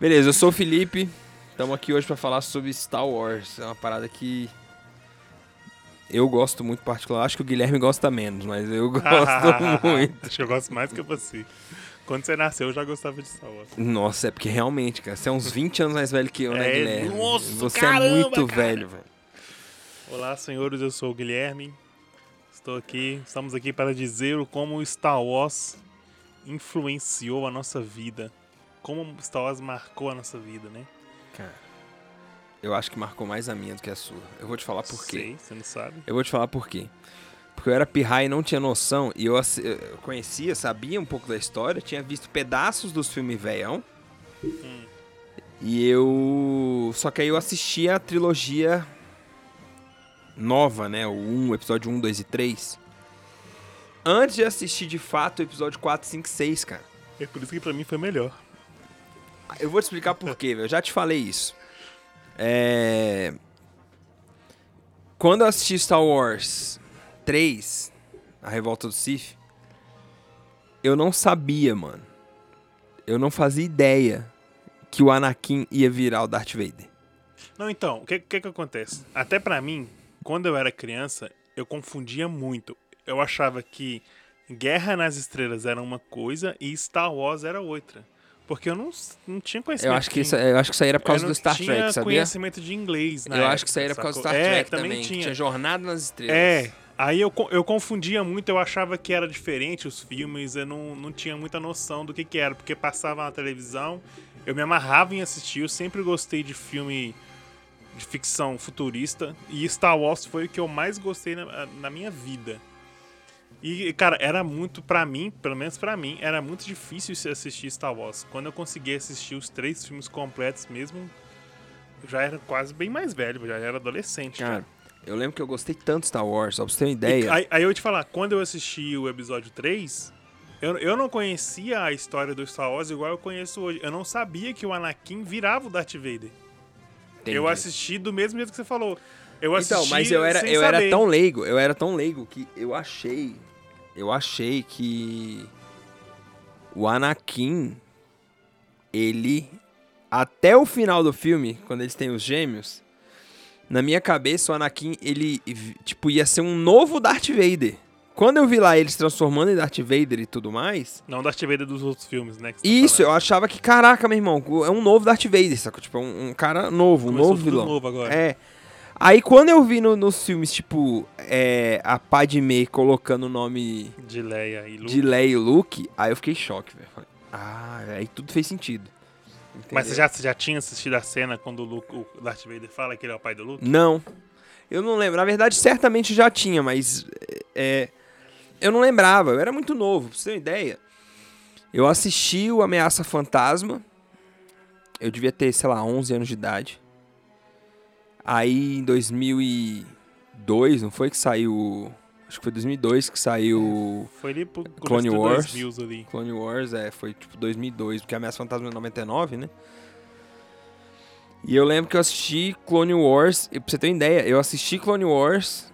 Beleza, eu sou o Felipe. Estamos aqui hoje para falar sobre Star Wars. É uma parada que eu gosto muito particular. Acho que o Guilherme gosta menos, mas eu gosto muito. Acho que eu gosto mais que você. Quando você nasceu, eu já gostava de Star Wars. Nossa, é porque realmente, cara, você é uns 20 anos mais velho que eu, né, É, Guilherme? nossa, você caramba, é muito cara. velho, velho. Olá, senhores, eu sou o Guilherme. Estou aqui, estamos aqui para dizer como o Star Wars influenciou a nossa vida. Como o Star Wars marcou a nossa vida, né? Cara, eu acho que marcou mais a minha do que a sua. Eu vou te falar por quê. Sei, você não sabe? Eu vou te falar por quê. Porque eu era pirraia e não tinha noção. E eu, eu conhecia, sabia um pouco da história, tinha visto pedaços dos filmes veião. E eu. Só que aí eu assisti a trilogia nova, né? O 1, episódio 1, 2 e 3. Antes de assistir de fato o episódio 4, 5 e 6, cara. É por isso que pra mim foi melhor. Eu vou te explicar por quê. Eu já te falei isso. É... Quando eu assisti Star Wars 3, A Revolta do Sith, eu não sabia, mano. Eu não fazia ideia que o Anakin ia virar o Darth Vader. Não, então, o que, que que acontece? Até pra mim, quando eu era criança, eu confundia muito. Eu achava que Guerra nas Estrelas era uma coisa e Star Wars era outra. Porque eu não, não tinha conhecimento. Eu acho que isso, eu acho que isso aí era por causa eu do Star tinha Trek, sabia? conhecimento de inglês, na Eu época, acho que isso aí era por causa do? Star É, Trek também também, tinha. tinha Jornada nas Estrelas. É, aí eu, eu confundia muito, eu achava que era diferente os filmes, eu não, não tinha muita noção do que, que era, porque passava na televisão, eu me amarrava em assistir, eu sempre gostei de filme de ficção futurista, e Star Wars foi o que eu mais gostei na, na minha vida. E, cara, era muito, pra mim, pelo menos pra mim, era muito difícil se assistir Star Wars. Quando eu consegui assistir os três filmes completos mesmo, eu já era quase bem mais velho, já era adolescente. Cara, eu lembro que eu gostei tanto de Star Wars, só pra você ter uma E ideia. Aí, aí eu vou te falar, quando eu assisti o episódio 3, eu, eu não conhecia a história do Star Wars igual eu conheço hoje. Eu não sabia que o Anakin virava o Darth Vader. Eu Entendi. assisti do mesmo jeito que você falou. Eu assisti Então, mas eu era, eu era saber. tão leigo, eu era tão leigo que eu achei, eu achei que o Anakin, ele, até o final do filme, quando eles têm os gêmeos, na minha cabeça o Anakin, ele, tipo, ia ser um novo Darth Vader. Quando eu vi lá eles transformando em Darth Vader e tudo mais, Não Darth Vader dos outros filmes, né? tá isso, eu falando. achava que, caraca, meu irmão, é um novo Darth Vader, sacou? Tipo, é um, um cara novo, um Começou novo vilão. novo agora. É. Aí quando eu vi no- nos filmes, tipo, é, a Padme colocando o nome De Leia e Luke. de Leia e Luke, aí eu fiquei em choque, velho. Falei, Ah, aí tudo fez sentido. Mas você Entendeu? já, você já tinha assistido a cena quando o, Luke, o Darth Vader fala que ele é o pai do Luke? Não. Eu não lembro. Na verdade, certamente já tinha, mas. É, eu não lembrava. Eu era muito novo, pra você ter uma ideia. Eu assisti o Ameaça Fantasma. Eu devia ter, sei lá, 11 anos de idade. Aí em 2002, não foi que saiu. Acho que foi 2002 que saiu Foi ali pro Clone Wars. 2000 ali. Clone Wars, é, foi tipo 2002, porque Ameaça Fantasma é 99, né? E eu lembro que eu assisti Clone Wars, e pra você ter uma ideia, eu assisti Clone Wars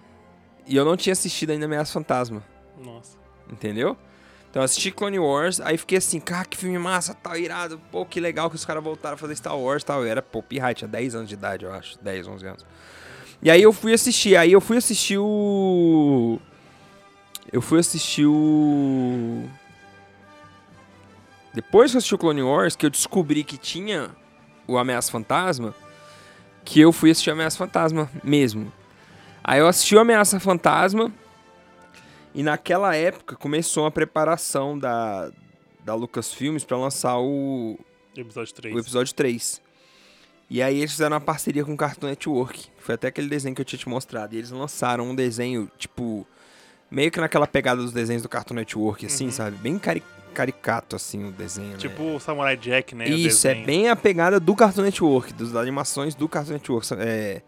e eu não tinha assistido ainda Ameaça Fantasma, Nossa. entendeu? Então assisti Clone Wars, aí fiquei assim, cara, que filme massa, tal, irado, pô, que legal que os caras voltaram a fazer Star Wars tal. Eu era, pô, pirraia, tinha 10 anos de idade, eu acho, 10, 11 anos. E aí eu fui assistir, aí eu fui assistir o... Eu fui assistir o... Depois que eu assisti o Clone Wars, que eu descobri que tinha o Ameaça Fantasma, que eu fui assistir Ameaça Fantasma mesmo. Aí eu assisti o Ameaça Fantasma, e naquela época começou a preparação da, da Lucasfilmes pra lançar o, Episódio 3. o episódio 3. E aí eles fizeram uma parceria com o Cartoon Network. Foi até aquele desenho que eu tinha te mostrado. E eles lançaram um desenho, tipo, meio que naquela pegada dos desenhos do Cartoon Network, assim, Uhum. sabe? Bem cari- caricato, assim, o desenho, né? Tipo o Samurai Jack, né? Isso, é bem a pegada do Cartoon Network, das animações do Cartoon Network. É,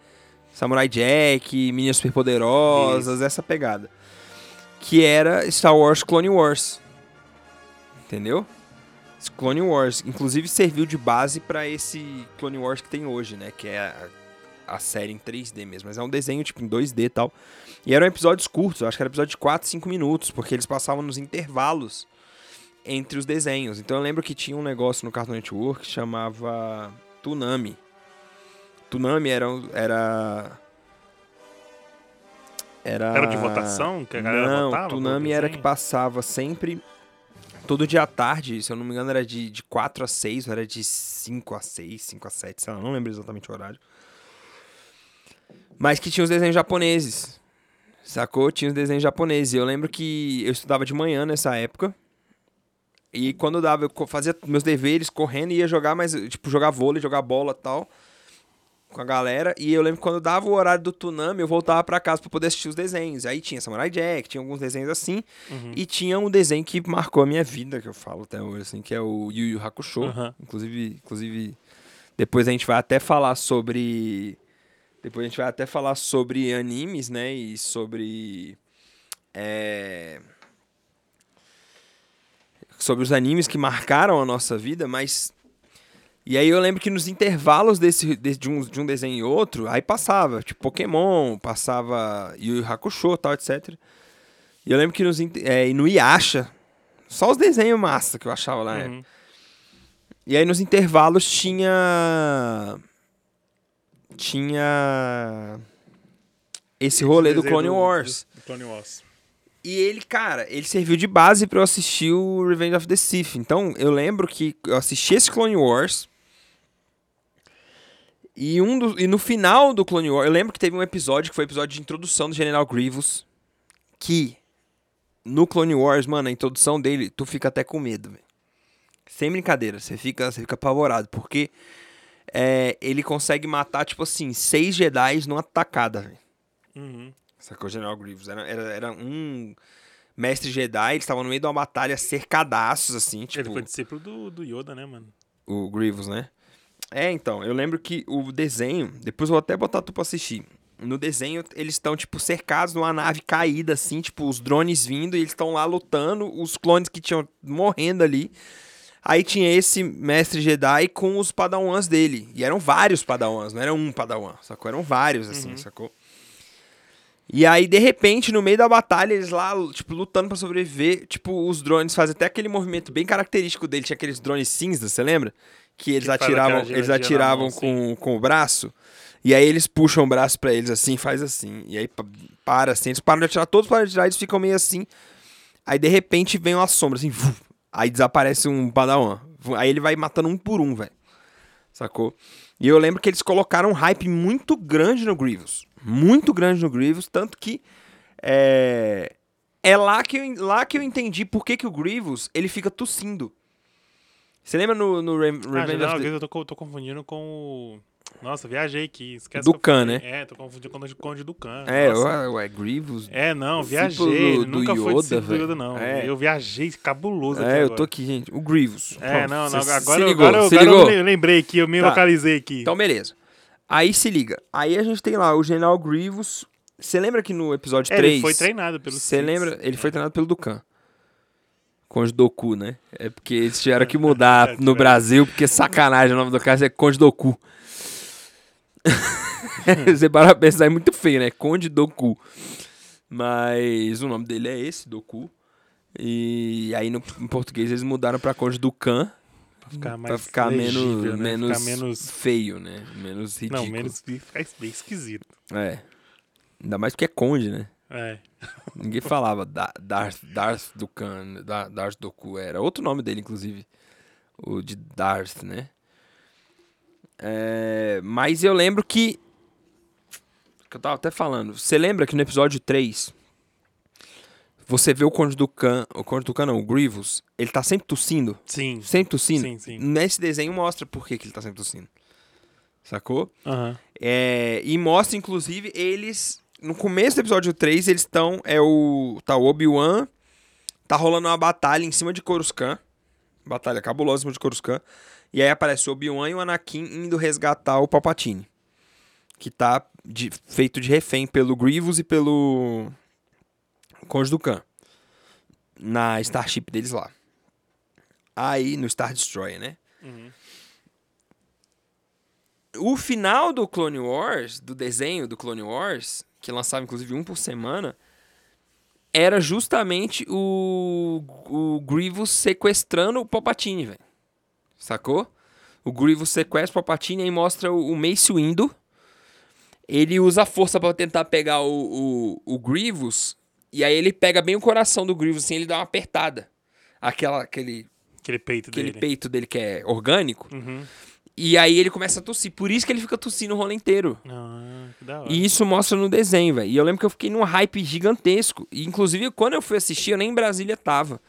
Samurai Jack, Meninas Superpoderosas, essa pegada. Que era Star Wars Clone Wars. Entendeu? Clone Wars. Inclusive serviu de base pra esse Clone Wars que tem hoje, né? Que é a, a série em 3D mesmo. Mas é um desenho tipo em 2D e tal. E eram episódios curtos, acho que era episódio de 4, 5 minutos, porque eles passavam nos intervalos entre os desenhos. Então eu lembro que tinha um negócio no Cartoon Network que chamava Tsunami. Tsunami era. Era. Era, Era de votação que a galera não, votava? Tsunami pelo era que desenho? passava sempre. Todo dia à tarde, se eu não me engano, era de, de 4 a 6, ou era de 5 a 6, 5 a 7, sei lá, não lembro exatamente o horário. Mas que tinha os desenhos japoneses. Sacou? Tinha os desenhos japoneses. Eu lembro que eu estudava de manhã nessa época. E quando dava, eu fazia meus deveres correndo e ia jogar, mas, tipo, jogar vôlei, jogar bola e tal. Com a galera. E eu lembro que quando dava o horário do Tsunami, eu voltava pra casa pra poder assistir os desenhos. Aí tinha Samurai Jack, tinha alguns desenhos assim. Uhum. E tinha um desenho que marcou a minha vida, que eu falo até hoje, assim, que é o Yu Yu Hakusho. Aham. Inclusive, inclusive, depois a gente vai até falar sobre. Depois a gente vai até falar sobre animes, né? E sobre. é, Sobre os animes que marcaram a nossa vida, mas. E aí eu lembro que nos intervalos desse, de, de um, de um desenho e outro, aí passava, tipo, Pokémon, passava Yu Yu Hakusho e tal, etc. E eu lembro que nos, é, e no Yasha, só os desenhos massa que eu achava lá, né? Uhum. E aí nos intervalos tinha. Tinha. Esse rolê do Clone Wars. do Clone Wars. E ele, cara, ele serviu de base pra eu assistir o Revenge of the Sith. Então, eu lembro que eu assisti esse Clone Wars. E, um do- e no final do Clone Wars, eu lembro que teve um episódio que foi o episódio de introdução do General Grievous. Que no Clone Wars, mano, a introdução dele, tu fica até com medo, velho. Sem brincadeira, você fica, você fica apavorado. Porque é, ele consegue matar, tipo assim, seis Jedi numa tacada, velho. Uhum. Sacou? General Grievous. Era, era, era um mestre Jedi, eles estavam no meio de uma batalha cercadaços, assim, tipo, Ele foi discípulo do, do Yoda, né, mano? o Grievous, né? É, então, eu lembro que o desenho, depois eu vou até botar tu pra assistir. No desenho, eles estão, tipo, cercados numa nave caída, assim, tipo, os drones vindo e eles estão lá lutando, os clones que tinham morrendo ali. Aí tinha esse mestre Jedi com os padawans dele. E eram vários padawans, não era um padawan, sacou? Eram vários, assim, Uhum. sacou? E aí, de repente, no meio da batalha, eles lá, tipo, lutando pra sobreviver, tipo, os drones fazem até aquele movimento bem característico dele, tinha aqueles drones cinza, você lembra? Que eles Que atiravam, eles atiravam mão, com, com o braço, e aí eles puxam o braço pra eles assim, faz assim, e aí pa- para assim, eles param de atirar, todos param de atirar, eles ficam meio assim, aí de repente vem uma sombra, assim, vum, aí desaparece um padawan, aí ele vai matando um por um, velho, sacou? E eu lembro que eles colocaram um hype muito grande no Grievous. Muito grande no Grievous, tanto que é, é lá, que eu, lá que eu entendi por que, que o Grievous ele fica tossindo. Você lembra no, no Re- Ah, Revenge General of the... Eu tô, tô confundindo com o... Nossa, viajei aqui. Esquece Do que Khan, né? É, tô confundindo com o Conde do Khan. É, ué, ué, Grievous. É, não, viajei. do- do nunca foi Yoda, discípulo do. Yoda, não. É. Eu viajei cabuloso aqui É, eu tô aqui, gente. O Grievous. É, não, não. Agora, ligou, agora, se agora ligou? eu lembrei aqui, eu me Tá. localizei aqui. Então, beleza. Aí se liga. Aí a gente tem lá o General Grievous. Você lembra que no episódio É, 3... ele foi treinado pelo Você lembra? Ele foi treinado pelo Dukan. Conde Doku, né? É porque eles tiveram que mudar É, no. Brasil, porque sacanagem o nome do cara é Conde Doku. Você para pensar, é muito feio, né? Conde Doku. Mas o nome dele é esse, Doku. E aí no, em português eles mudaram pra Conde Dukan Pra ficar mais pra ficar legível, menos, né? menos, Ficar menos... feio, né? Menos ridículo. Não, menos... Ficar bem esquisito. É. Ainda mais porque é Conde, né? É. Ninguém falava da, Darth, Darth Dukan, da, Darth Doku, era outro nome dele, inclusive. O de Darth, né? É, mas eu lembro que. Que eu tava até falando. Você lembra que no episódio 3. Você vê o Conde Dukan. O Conde Dukan não, o Grievous. Ele tá sempre tossindo. Sim. Sempre tossindo. Sim, sim. Nesse desenho mostra por que, que ele tá sempre tossindo. Sacou? Aham. É, e mostra, inclusive, eles. No começo do episódio 3, eles estão. É o. Tá o Obi-Wan. Tá rolando uma batalha em cima de Coruscant. Batalha cabulosa em cima de Coruscant. E aí aparece o Obi-Wan e o Anakin indo resgatar o Palpatine. Que tá de- feito de refém pelo Grievous e pelo. Conde do Khan. Na Starship deles lá. Aí, no Star Destroyer, né? Uhum. O final do Clone Wars, do desenho do Clone Wars, que lançava inclusive um por semana, era justamente o, o Grievous sequestrando o Palpatine, velho. Sacou? O Grievous sequestra o Palpatine e mostra o, o Mace Windu. Ele usa a força para tentar pegar o, o, o Grievous. E aí ele pega bem o coração do Grievous, assim, ele dá uma apertada. Aquela, aquele, Aquele peito aquele dele. peito dele que é orgânico. Uhum. E aí ele começa a tossir. Por isso que ele fica tossindo o rolê inteiro. Ah, que da hora. E isso mostra no desenho, velho. E eu lembro que eu fiquei num hype gigantesco. E, inclusive, quando eu fui assistir, eu nem em Brasília tava.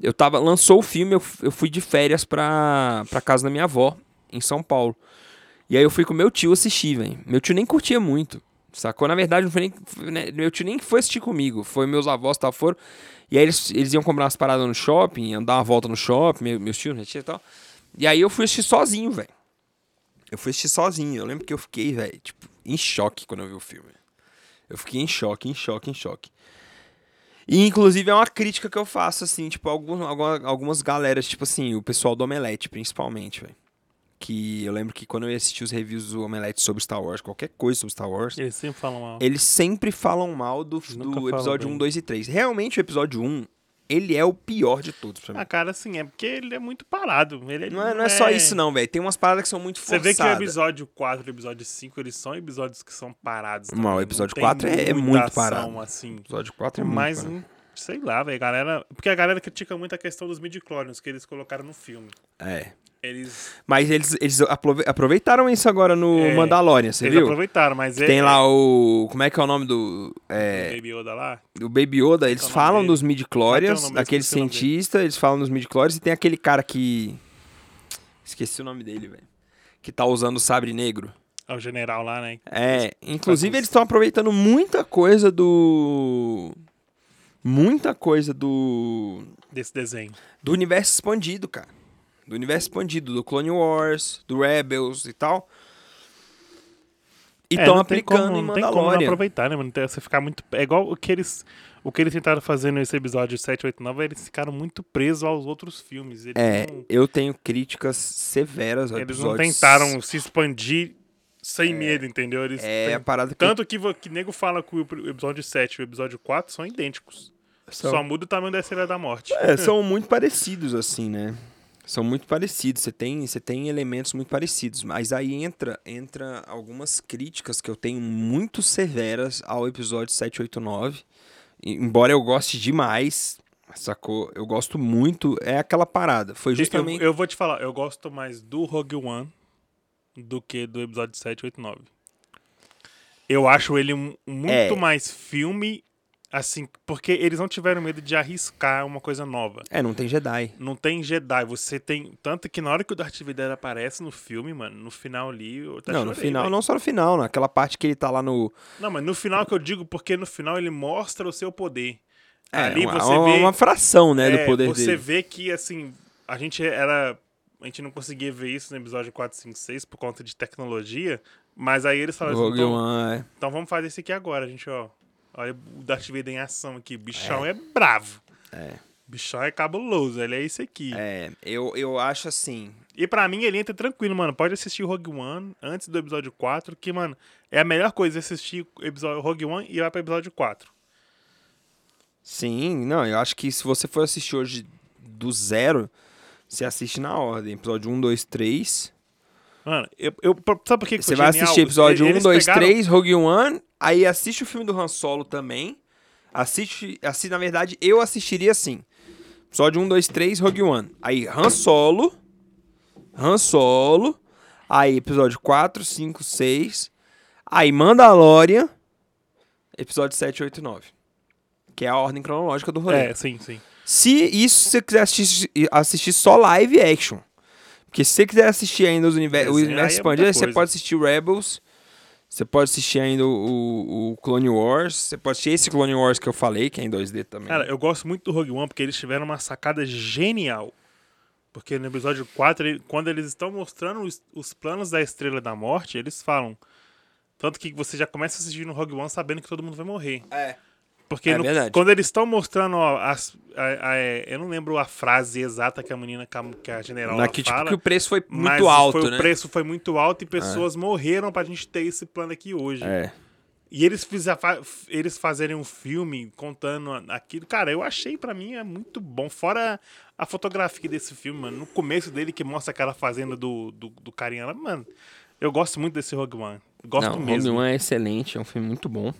Eu tava. Lançou o filme, eu, eu fui de férias pra, pra casa da minha avó, em São Paulo. E aí eu fui com meu tio assistir, velho. Meu tio nem curtia muito. Sacou? Na verdade, não foi nem. né, Meu tio nem foi assistir comigo. Foi meus avós tal, foram. E aí eles, eles iam comprar umas paradas no shopping, iam dar uma volta no shopping, meu- meus tios, minha tia e tal. E aí eu fui assistir sozinho, velho. Eu fui assistir sozinho. Eu lembro que eu fiquei, velho, tipo, em choque quando eu vi o filme. Eu fiquei em choque, em choque, em choque. E, inclusive, é uma crítica que eu faço, assim, tipo, algum, alguma- algumas galeras, tipo assim, o pessoal do Omelete, principalmente, velho. Que eu lembro que quando eu ia assistir os reviews do Omelete sobre Star Wars, qualquer coisa sobre Star Wars, Eles sempre falam mal. eles sempre falam mal do, do episódio bem. 1, 2 e 3. Realmente, o episódio 1, ele é o pior de todos pra mim. Ah, cara, assim, é porque ele é muito parado. Ele Não é, não é só isso, não, velho. Tem umas paradas que são muito Você forçadas. vê que o episódio 4 e o episódio 5, eles são episódios que são parados. Não, o também. episódio tem 4 é- é muito ação, parado. assim. O episódio 4 é muito Mas, parado. sei lá, velho, galera... Porque a galera critica muito a questão dos midi-chlorians que eles colocaram no filme. É. Eles, Mas eles, eles aprove- aproveitaram isso agora no É, Mandalorian, você eles viu? aproveitaram, mas... é, Tem lá o... Como é que é o nome do... o É, Baby Yoda lá. o Baby Yoda, eles é o nome falam dele? dos midi-chlorians, o daquele o cientista, eles falam dos midi-chlorians, e tem aquele cara que... Esqueci o nome dele, velho. Que tá usando o sabre negro. É o general lá, né? É, inclusive eles estão aproveitando muita coisa do... Muita coisa do... Desse desenho. do universo expandido, cara. Do universo expandido, do Clone Wars, do Rebels e tal. E É, estão tem aplicando como- em Não tem como não Mandalorian. aproveitar, né, mano? Tem- Você ficar muito... É igual o que eles... O que eles tentaram fazer nesse episódio 7, 8, 9, eles ficaram muito presos aos outros filmes. Eles É, não, eu tenho críticas severas ao eles não tentaram se expandir sem medo, entendeu? Eles É têm- a parada que Tanto que, que nego fala que o episódio 7 e o episódio 4 são idênticos. são, Só muda o tamanho da Estrela da Morte. é, são muito parecidos, assim, né? São muito parecidos. Você tem, você tem elementos muito parecidos. Mas aí entra, entra algumas críticas que eu tenho muito severas ao episódio 7, 8, 9. E- Embora eu goste demais, sacou? Eu gosto muito. É aquela parada. Foi justamente. Eu, eu vou te falar, eu gosto mais do Rogue One do que do episódio 7, 8, 9. Eu acho ele muito É. mais filme, assim, porque eles não tiveram medo de arriscar uma coisa nova. É, não tem Jedi. Não tem Jedi, você tem. Tanto que na hora que o Darth Vader aparece no filme, mano, no final ali. Eu não, no chorei, final, velho. não só no final, naquela parte que ele tá lá no. Não, mas no final que eu digo, porque no final ele mostra o seu poder. É, ali uma, você uma, vê. uma fração, né, é, do poder você dele. vê que, assim, a gente era. A gente não conseguia ver isso no episódio 4, 5, 6 por conta de tecnologia. Mas aí eles falaram assim, então, é. então vamos fazer isso aqui agora, gente, ó. Olha o Darth Vader em ação aqui. Bichão é, bravo. É. Bichão é cabuloso, ele é esse aqui. É, eu, eu acho assim. E pra mim ele entra tranquilo, mano. Pode assistir Rogue One antes do episódio 4, que, mano, é a melhor coisa assistir episódio Rogue One e vai pro episódio 4. Sim, não, eu acho que se você for assistir hoje do zero, você assiste na ordem. Episódio 1, 2, 3. Mano, eu, eu, sabe por que que Você vai assistir episódio 1, Eles 2, pegaram- 3, Rogue One. Aí assiste o filme do Han Solo também. Assiste, assim, na verdade, eu assistiria assim. Episódio 1, 2, 3, Rogue One. Aí Han Solo. Han Solo. Aí episódio 4, 5, 6. Aí Mandalorian. Episódio 7, 8, 9. Que é a ordem cronológica do rolê. É, sim, sim. Se isso você quiser assistir, assistir só live action. Porque se você quiser assistir ainda os univer o Desenho, universo aí é muita você pode assistir Rebels. Você pode assistir ainda o, o- Clone Wars. Você pode assistir esse Clone Wars que eu falei, que é em 2D também. Cara, eu gosto muito do Rogue One porque eles tiveram uma sacada genial. Porque no episódio 4, ele- quando eles estão mostrando os, os planos da Estrela da Morte, eles falam. Tanto que você já começa a assistir no Rogue One sabendo que todo mundo vai morrer. é. Porque É no- verdade. quando eles estão mostrando ó, as, a- a- é, eu não lembro a frase exata que a menina que a, general Aqui, tipo, fala. que o preço foi muito mas alto, foi- né? O preço foi muito alto e pessoas morreram pra gente ter esse plano aqui hoje. É. E eles, fizer, eles fazerem um filme contando aquilo, cara, eu achei pra mim é muito bom. Fora a fotografia desse filme, mano. No começo dele, que mostra aquela fazenda do, do, do carinha lá, mano. Eu gosto muito desse Rogue One. Gosto Não, mesmo. Rogue One é excelente, é um filme muito bom.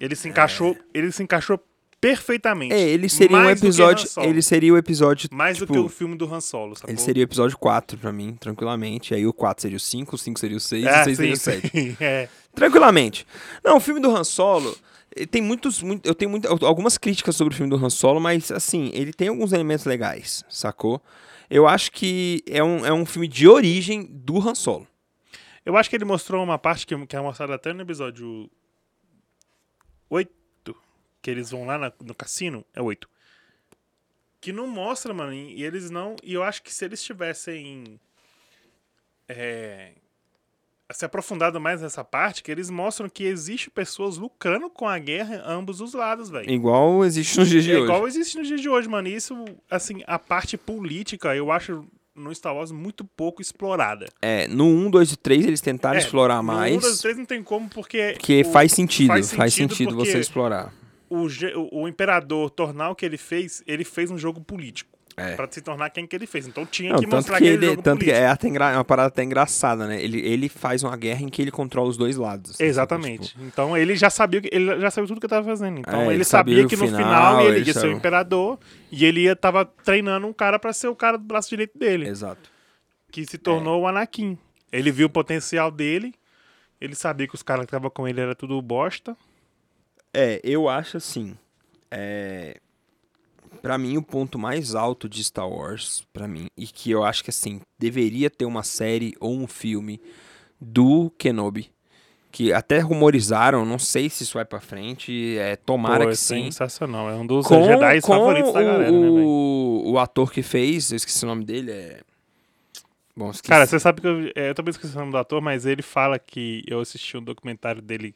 Ele se encaixou, ele se encaixou perfeitamente. É, ele seria um episódio. Ele seria o episódio. Mais tipo, do que o filme do Han Solo, sacou? Ele seria o episódio 4 pra mim, tranquilamente. Aí o 4 seria o 5, o 5 seria o 6, É, o 6 seria o sim, 7. sim, é. Tranquilamente. Não, o filme do Han Solo. eh, Tem muitos. muito- eu tenho muita- algumas críticas sobre o filme do Han Solo, mas assim, ele tem alguns elementos legais, sacou? Eu acho que é um, é um filme de origem do Han Solo. Eu acho que ele mostrou uma parte que, que é mostrada até no episódio 8, que eles vão lá na- no cassino, é 8. Que não mostra, mano, e eles não... E eu acho que se eles tivessem é, se aprofundado mais nessa parte, que eles mostram que existe pessoas lucrando com a guerra em ambos os lados, velho. Igual existe nos dias de É hoje. igual existe nos dias de hoje, mano. E isso, assim, a parte política, eu acho no Star Wars muito pouco explorada. É, no 1, 2 e 3 eles tentaram É, explorar No mais. 1, 2, 3 não tem como, porque. Porque o- faz sentido, faz faz sentido, sentido porque- você explorar. o, o, o imperador tornar o que ele fez, ele fez um jogo político. É. Pra se tornar quem que ele fez. Então tinha Não, que mostrar que, ele, tanto que político. é até engra- é uma parada até engraçada, né? Ele, ele faz uma guerra em que ele controla os dois lados. assim, Exatamente. sabe? Então ele já sabia que ele já sabia tudo que eu tava fazendo. Então É, ele, ele sabia, que no final, final ele, ele ia ser o imperador e ele ia tava treinando um cara pra ser o cara do braço direito dele, Tipo, Exato. que se tornou É. o Anakin. Ele viu o potencial dele, ele sabia que os caras que estavam com ele era tudo bosta. É, eu acho assim. É, para mim o ponto mais alto de Star Wars, pra mim, e que eu acho que assim deveria ter uma série ou um filme do Kenobi, que até rumorizaram, não sei se isso vai pra frente, é tomara Pô, que é sim. sensacional. É um dos Com, Jedi com favoritos da galera, o, né, velho? o, ator que fez, eu esqueci o nome dele, é Bom, esqueci. Cara, você sabe que eu, é, eu também esqueci o nome do ator, mas ele fala que eu assisti um documentário dele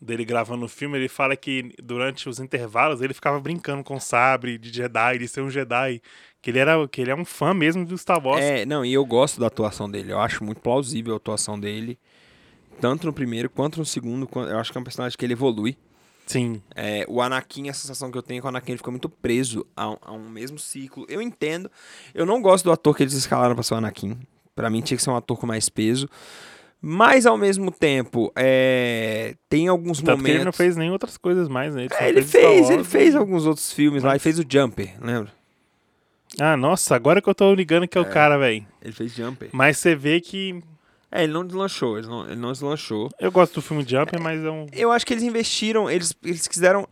dele gravando o filme, ele fala que durante os intervalos ele ficava brincando com o sabre de Jedi, de ser um Jedi, que ele era que ele é um fã mesmo do Star Wars. É, não, e eu gosto da atuação dele. Eu acho muito plausível a atuação dele. Tanto no primeiro quanto no segundo. Eu acho que é um personagem que ele evolui. Sim. É, o Anakin, a sensação que eu tenho é que o Anakin ele ficou muito preso a um, a um mesmo ciclo. Eu entendo. Eu não gosto do ator que eles escalaram pra ser o Anakin. Pra mim tinha que ser um ator com mais peso. Mas ao mesmo tempo, é, tem alguns Tanto que momentos. ele não fez nem outras coisas mais, né? só É, ele fez, ele fez alguns outros filmes lá. Ele fez o Jumper, lembra? Ah, nossa, agora que eu tô ligando que é o cara, velho. Ele fez Jumper. Mas você vê que É, ele não deslanchou, ele não, ele não deslanchou. eu gosto do filme Jumper, mas é um Eu acho que eles investiram, eles, eles quiseram.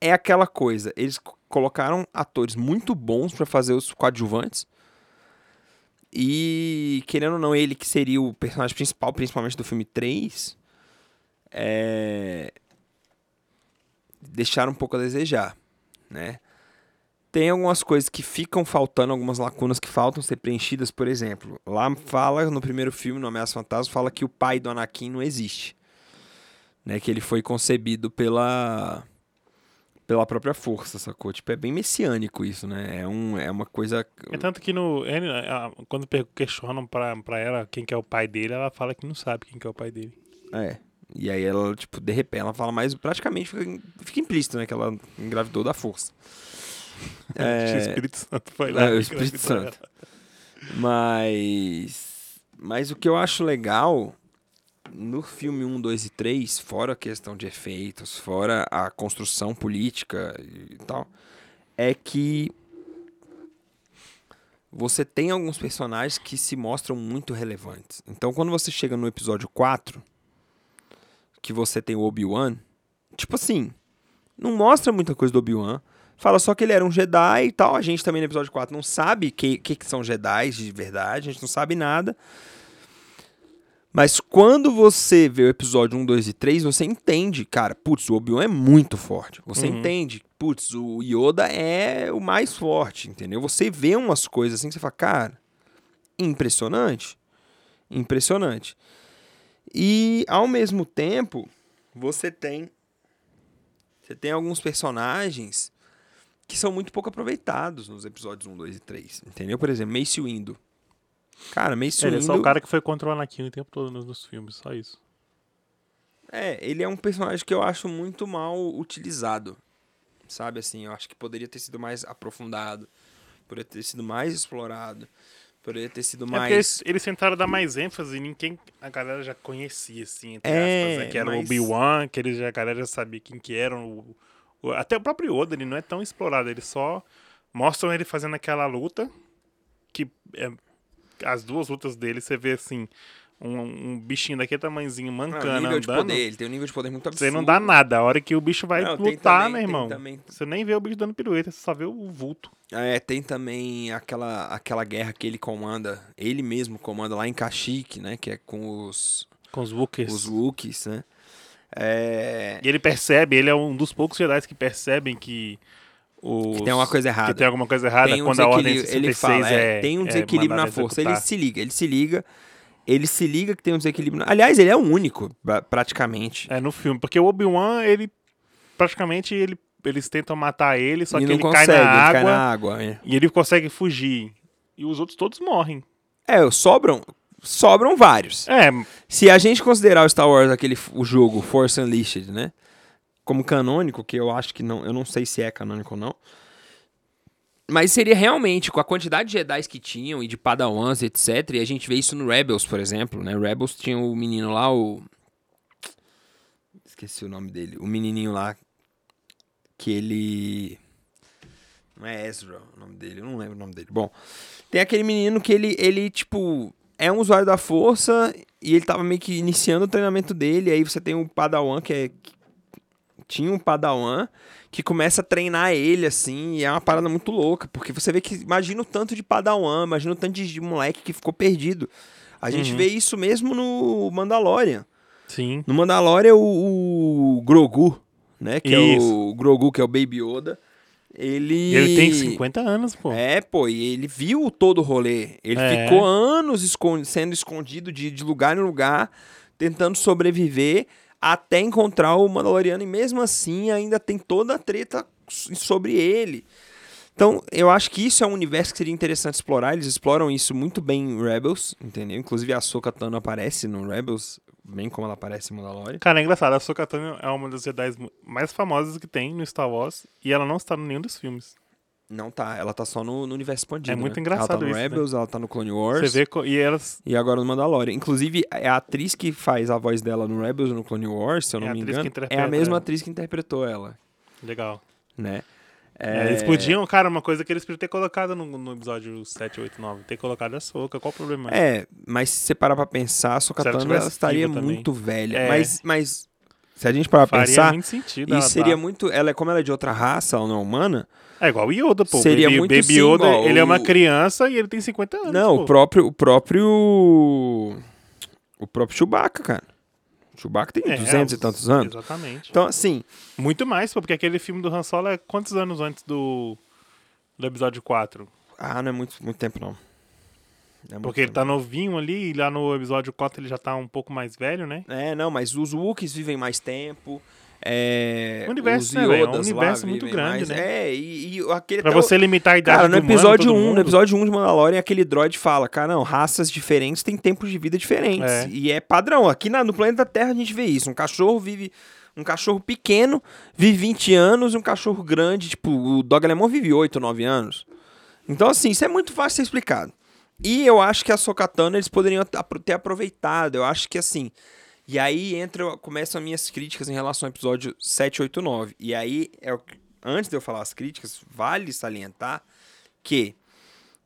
É aquela coisa. Eles co- colocaram atores muito bons pra fazer os coadjuvantes. E, querendo ou não, ele que seria o personagem principal, principalmente do filme 3, é... deixaram um pouco a desejar, né? Tem algumas coisas que ficam faltando, algumas lacunas que faltam ser preenchidas, por exemplo. Lá fala, no primeiro filme, no Ameaça Fantasma, fala que o pai do Anakin não existe né, que ele foi concebido pela pela própria força, sacou? Tipo, é bem messiânico isso, né? É, um, é uma coisa... É tanto que no, quando questionam pra, pra ela quem que é o pai dele, ela fala que não sabe quem que é o pai dele. É. E aí ela, tipo, de repente, ela fala mais... Praticamente fica, fica implícito, né? Que ela engravidou da força. o É, Espírito Santo foi lá. é, o Espírito Santo. mas... Mas o que eu acho legal no filme 1, 2 e 3, fora a questão de efeitos, fora a construção política e tal, é que você tem alguns personagens que se mostram muito relevantes. Então, quando você chega no episódio 4, que você tem o Obi-Wan, tipo assim, não mostra muita coisa do Obi-Wan. Fala só que ele era um Jedi e tal. A gente também no episódio 4 não sabe o que, que, que são Jedi de verdade, a gente não sabe nada. Mas quando você vê o episódio 1, 2 e 3, você entende, cara, putz, o Obi-Wan é muito forte. Você Uhum. entende, putz, o Yoda é o mais forte, entendeu? Você vê umas coisas assim que você fala, cara, impressionante. Impressionante. E ao mesmo tempo, você tem você tem alguns personagens que são muito pouco aproveitados nos episódios 1, 2 e 3, entendeu? Por exemplo, Mace Windu. Cara, Mace Ele é só o cara que foi contra o Anakin o tempo todo nos, nos filmes, só isso. É, ele é um personagem que eu acho muito mal utilizado. Sabe assim, eu acho que poderia ter sido mais aprofundado, poderia ter sido mais explorado, poderia ter sido É porque mais. eles, eles tentaram dar mais ênfase em quem a galera já conhecia, assim, entre É, aspas, né? Que era o mas- Obi-Wan, que eles já, a galera já sabia quem que era. O, o- até o próprio Yoda, ele não é tão explorado, eles só mostram ele fazendo aquela luta, que é, as duas lutas dele, você vê assim, um, um bichinho daquele tamanhozinho Não, o mancando, nível de andando. poder, ele tem um nível de poder muito absurdo. Você não dá nada. A hora que o bicho vai Não, lutar, também- meu irmão. também- Você nem vê o bicho dando pirueta, você só vê o vulto. É, tem também aquela, aquela guerra que ele comanda, ele mesmo comanda lá em Kashyyyk, né? Que é com os, Com os Wookers. os Wookiees, né? É, E ele percebe, ele é um dos poucos Jedi que percebem que. Os, que tem uma coisa errada. Que tem alguma coisa errada um quando a ordem desequilíbrio, 66 ele fala, é, é, tem um é desequilíbrio na mandada força. Ele executar. se liga, ele se liga, ele se liga que tem um desequilíbrio. na- Aliás, ele é o único, pra- praticamente. É no filme, porque o Obi-Wan, ele praticamente ele, eles tentam matar ele, só e que ele consegue, cai na ele água cai na água. É, e ele consegue fugir. E os outros todos morrem. É, sobram, sobram vários. É, Se a gente considerar o Star Wars aquele o jogo Force Unleashed, né, como canônico, que eu acho que não, eu não sei se é canônico ou não. Mas seria realmente com a quantidade de Jedi que tinham e de Padawans, etc. E a gente vê isso no Rebels, por exemplo, né? Rebels tinha o menino lá, o esqueci o nome dele, o menininho lá que ele não é Ezra o nome dele, eu não lembro o nome dele. Bom, tem aquele menino que ele, ele tipo, é um usuário da força e ele tava meio que iniciando o treinamento dele. Aí você tem o Padawan, que é. Tinha um Padawan que começa a treinar ele, assim, e é uma parada muito louca, porque você vê que. Imagina o tanto de Padawan, imagina o tanto de, moleque que ficou perdido. A gente Uhum. vê isso mesmo no Mandalorian. sim. No Mandalorian, o, o Grogu, né? Que é Isso. o Grogu, que é o Baby Yoda. Ele. Ele tem 50 anos, pô. É, pô, e ele viu todo o rolê. Ele É. ficou anos sendo escondido de, de lugar em lugar, tentando sobreviver até encontrar o Mandaloriano. E mesmo assim, ainda tem toda a treta sobre ele. Então, eu acho que isso é um universo que seria interessante explorar. Eles exploram isso muito bem em Rebels, entendeu? Inclusive a Ahsoka Tano aparece no Rebels, bem como ela aparece em Mandalorian. Cara, é engraçado. A Ahsoka Tano é uma das Jedi mais famosas que tem no Star Wars e ela não está em nenhum dos filmes. Não tá, ela tá só no, no universo expandido. É muito né? engraçado Ela tá no isso, né? Rebels, ela tá no Clone Wars. Você vê co- e elas E agora no Mandalorian. Inclusive, é a atriz que faz a voz dela no Rebels e no Clone Wars, se eu É não a me engano, é a mesma atriz que interpretou ela, legal. né? É, Eles podiam, cara, uma coisa que eles podiam ter colocado no, no episódio 7, 8, 9. Ter colocado a Soca, qual o problema? É, mas se você parar pra pensar, a Se ela estaria viva também. muito velha. É. Mas, mas se a gente parar pra Faria pensar, muito sentido. e seria tá- muito... Ela, é- como ela é de outra raça, ela não é humana, É igual o Yoda, pô. Seria Baby, muito Baby sim, Yoda, igual ele é uma o- criança e ele tem 50 anos. não, pô. o próprio, o próprio... O próprio Chewbacca, cara. O Chewbacca tem É, 200 e os- tantos anos. Exatamente. Então, assim, Muito mais, pô, porque aquele filme do Han Solo é quantos anos antes do, do episódio 4? ah, não é muito, muito tempo, não. É Porque ele tá novinho ali e lá no episódio 4 ele já tá um pouco mais velho, né? É, não, mas os Wookiees vivem mais tempo. É, O universo, né? É um universo muito grande, mais. né? É, e, e aquele Pra até o- você limitar a idade Cara, no humano, episódio todo 1, no mundo. episódio 1 de Mandalorian, aquele droid fala, cara, não, raças diferentes têm tempos de vida diferentes. É. E é padrão. Aqui na- no planeta Terra a gente vê isso. Um cachorro vive. Um cachorro pequeno vive 20 anos e um cachorro grande, tipo, o dog alemão vive 8 ou 9 anos. Então, assim, isso é muito fácil de ser explicado. E eu acho que a Sokatano eles poderiam ter aproveitado. Eu acho que assim. E aí entra, começam as minhas críticas em relação ao episódio 7, 8, 9. E aí, é antes de eu falar as críticas, vale salientar que,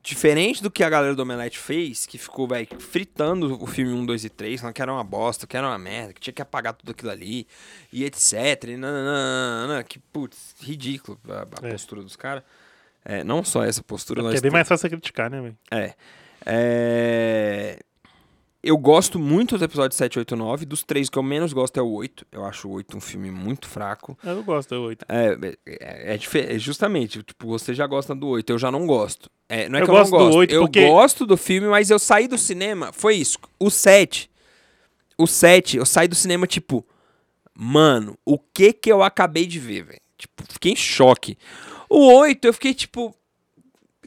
diferente do que a galera do Omelete fez, que ficou, velho, fritando o filme 1, 2 e 3, falando que era uma bosta, que era uma merda, que tinha que apagar tudo aquilo ali, e etc. E nananana, que, putz, ridículo a, a É. postura dos caras. É, não só essa postura, nós é bem mais fácil criticar, né, velho? é. É, Eu gosto muito do episódio 7, 8 9. Dos três que eu menos gosto é o 8. Eu acho o 8 um filme muito fraco. Eu gosto do 8. É, é, é é justamente, tipo, você já gosta do 8, eu já não gosto. É, não é Eu que eu não gosto do gosto. 8 eu porque- gosto do filme, mas eu saí do cinema, foi isso. O 7. O 7, eu saí do cinema, tipo, mano, o que que eu acabei de ver, velho? Tipo, fiquei em choque. O 8, eu fiquei, tipo,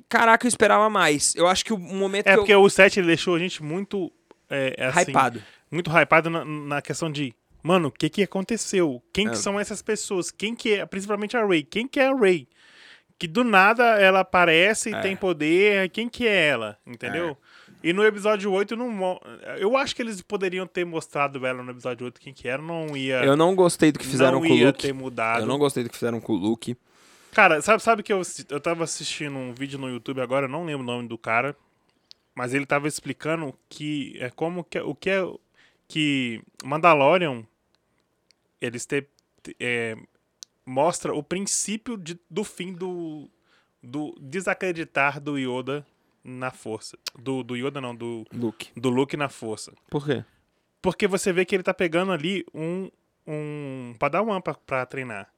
caraca, eu esperava mais. Eu acho que o momento É que porque eu... o 7 ele deixou a gente muito. É, é assim, hypado. Muito hypado na, na questão de. Mano, o que que aconteceu? Quem É. que são essas pessoas? Quem que é, principalmente a Ray? Quem que é a Ray? Que do nada ela aparece e É. tem poder. Quem que é ela? Entendeu? E no episódio 8 não eu acho que eles poderiam ter mostrado ela no episódio 8 quem que era, não ia Eu não gostei do que fizeram com o Luke. ter mudado. Eu não gostei do que fizeram com o Luke. Cara, sabe, sabe que eu, eu tava assistindo um vídeo no YouTube agora, eu não lembro o nome do cara, mas ele tava explicando que é como que o que é que Mandalorian eles te, é, mostra o princípio de- do fim do do desacreditar do Yoda na força. Do, do Yoda não, do Luke. do Luke na força. Por quê? Porque você vê que ele tá pegando ali um, um Padawan pra treinar.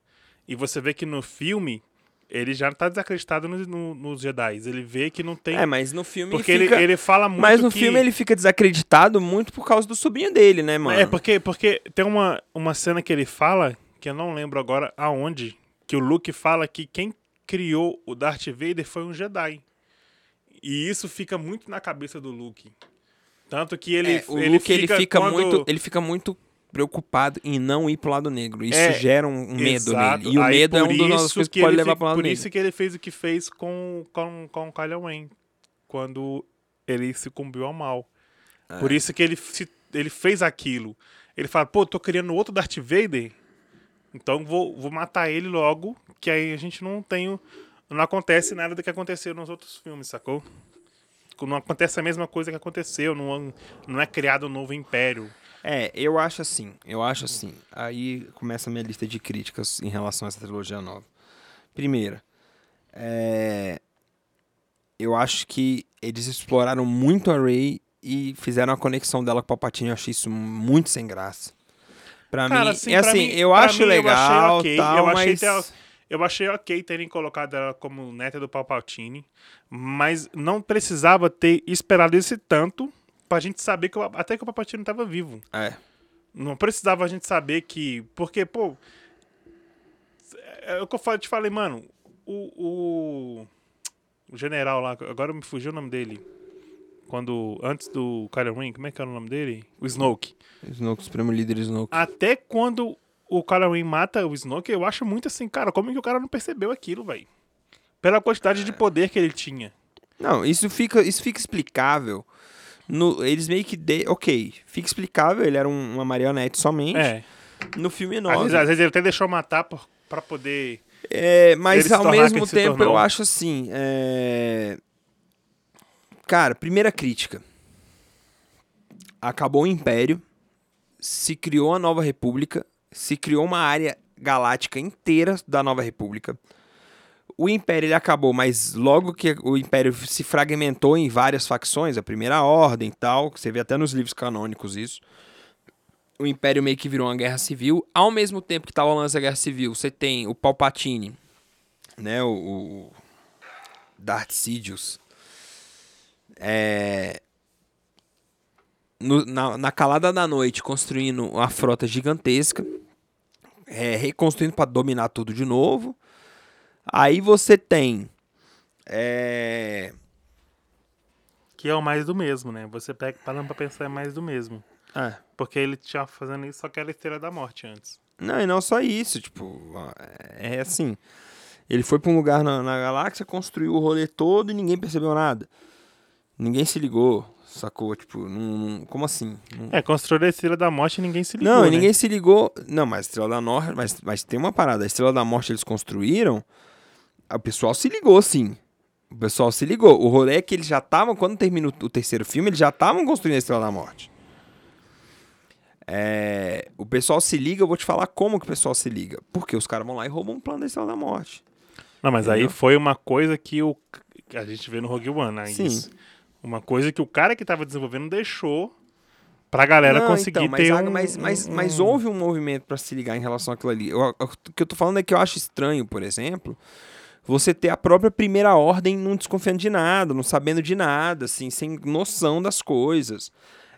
E você vê que no filme ele já tá desacreditado no, no- nos Jedi. Ele vê que não tem. É, mas no filme porque ele ele, fica... ele fala muito. Mas no que... filme ele fica desacreditado muito por causa do sobrinho dele, né, mano? É, porque, porque tem uma, uma cena que ele fala, que eu não lembro agora aonde, que o Luke fala que quem criou o Darth Vader foi um Jedi. E isso fica muito na cabeça do Luke. Tanto que ele, É, o ele Luke ele fica quando- muito, ele fica muito preocupado em não ir pro lado negro. Isso É, gera um medo Exato. nele. E o Aí, medo é por uma das isso coisas que, pode ele levar pro lado Por negro. isso que ele fez o que fez com, com, com o Kylo Ren. Quando ele sucumbiu ao mal. É. Por isso que ele, se- ele fez aquilo. Ele fala, pô, tô criando outro Darth Vader. Então vou, vou matar ele logo. Que aí a gente não tem. Não acontece nada do que aconteceu nos outros filmes, sacou? Não acontece a mesma coisa que aconteceu. Não, não é criado um novo império. É, eu acho assim, eu acho assim. Aí começa a minha lista de críticas em relação a essa trilogia nova. Primeira, é, eu acho que eles exploraram muito a Rey e fizeram a conexão dela com o Palpatine. Eu achei isso muito sem graça. Pra Cara, mim, assim, é pra assim, mim- eu acho mim, eu achei legal, ok, tal, eu achei mas Eu achei ok terem colocado ela como neta do Palpatine, mas não precisava ter esperado esse tanto pra gente saber que o- até que o Palpatine tava vivo. é, Não precisava a gente saber que. Porque, pô. É o que eu te falei, mano. O, o, o general lá, agora me fugiu o nome dele. Quando. Antes do Kylo Ren, como é que era o nome dele? O Snoke. Snoke, Supremo Líder Snoke. Até quando o Kylo Ren mata o Snoke, eu acho muito assim, cara, como é que o cara não percebeu aquilo, velho? Pela quantidade de poder que ele tinha. Não, isso fica, isso fica explicável. No, eles meio que. De, ok, fica explicável, ele era um- uma marionete somente. É. No filme Às 9. vezes, às vezes ele até deixou matar por, pra poder. É, mas ao mesmo tempo eu acho assim. é, Cara, primeira crítica. Acabou o Império, se criou a Nova República, se criou uma área galáctica inteira da Nova República. O Império ele acabou, mas logo que o Império se fragmentou em várias facções, a Primeira Ordem e tal, que você vê até nos livros canônicos isso. O Império meio que virou uma guerra civil. Ao mesmo tempo que estava rolando essa guerra civil, você tem o Palpatine, né, o, o Darth Sidious, é, no- na, na calada da noite construindo uma frota gigantesca, é, reconstruindo para dominar tudo de novo. Aí você tem é, Que é o mais do mesmo, né? Você pega parando pra pensar é mais do mesmo. ah, Porque ele tinha fazendo isso, só que era a Estrela da Morte antes. Não, e não só isso, tipo, é assim. Ele foi pra um lugar na, na galáxia, construiu o rolê todo e ninguém percebeu nada. Ninguém se ligou, sacou? Tipo, não, não- como assim? Não, É, construiu a Estrela da Morte e ninguém se ligou. não, né? e ninguém se ligou. Não, mas a Estrela da Morte, mas, mas tem uma parada. A Estrela da Morte eles construíram, o pessoal se ligou, sim. O pessoal se ligou. O rolê é que eles já estavam, quando termina o, terceiro filme, eles já estavam construindo a Estrela da Morte. É, o pessoal se liga, eu vou te falar como que o pessoal se liga. Porque os caras vão lá e roubam um plano da Estrela da Morte. Não, mas aí Entendeu? foi uma coisa que, o, que a gente vê no Rogue One, né? Sim. Isso. Uma coisa que o cara que tava desenvolvendo deixou pra galera Não, conseguir então, mas, ter um... mas, mas, um- mas houve um movimento para se ligar em relação àquilo ali. Eu- eu- o que eu tô falando é que eu acho estranho, por exemplo, você ter a própria primeira ordem não desconfiando de nada, não sabendo de nada, assim, sem noção das coisas.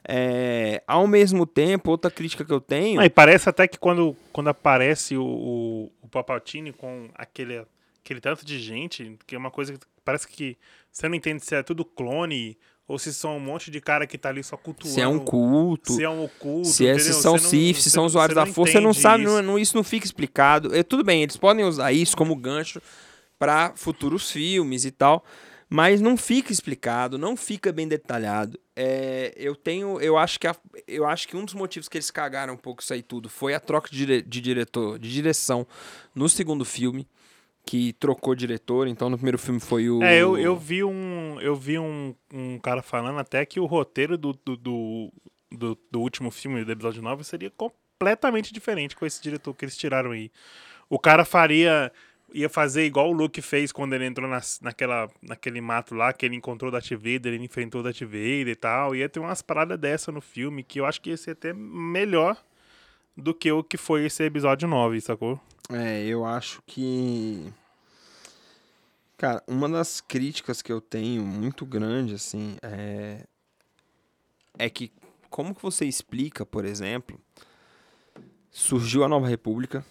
É, ao mesmo tempo, outra crítica que eu tenho. Ah, e parece até que quando, quando aparece o, o, o Palpatine com aquele, aquele tanto de gente, que é uma coisa que parece que você não entende se é tudo clone ou se são um monte de cara que tá ali só cultuando. Se é um culto. Se é um oculto. Se, é, se são Sith, se são usuários da força, você não sabe, isso. não, não- isso não fica explicado. É, tudo bem, eles podem usar isso como gancho para futuros filmes e tal, mas não fica explicado, não fica bem detalhado. É, eu tenho, eu acho que a- eu acho que um dos motivos que eles cagaram um pouco isso aí tudo foi a troca de, dire- de diretor, de direção no segundo filme, que trocou diretor. Então no primeiro filme foi o É, eu, eu vi um. Eu vi um, um cara falando até que o roteiro do, do, do, do- do último filme, do episódio 9, seria completamente diferente com esse diretor que eles tiraram aí. O cara faria. Ia fazer igual o Luke fez quando ele entrou nas- naquela, naquele mato lá, que ele encontrou Darth Vader, ele enfrentou Darth Vader e tal. Ia ter umas paradas dessa no filme, que eu acho que ia ser até melhor do que o que foi esse episódio 9, sacou? É, eu acho que. Cara, uma das críticas que eu tenho muito grande, assim, é. É que, como que você explica, por exemplo, surgiu a Nova República,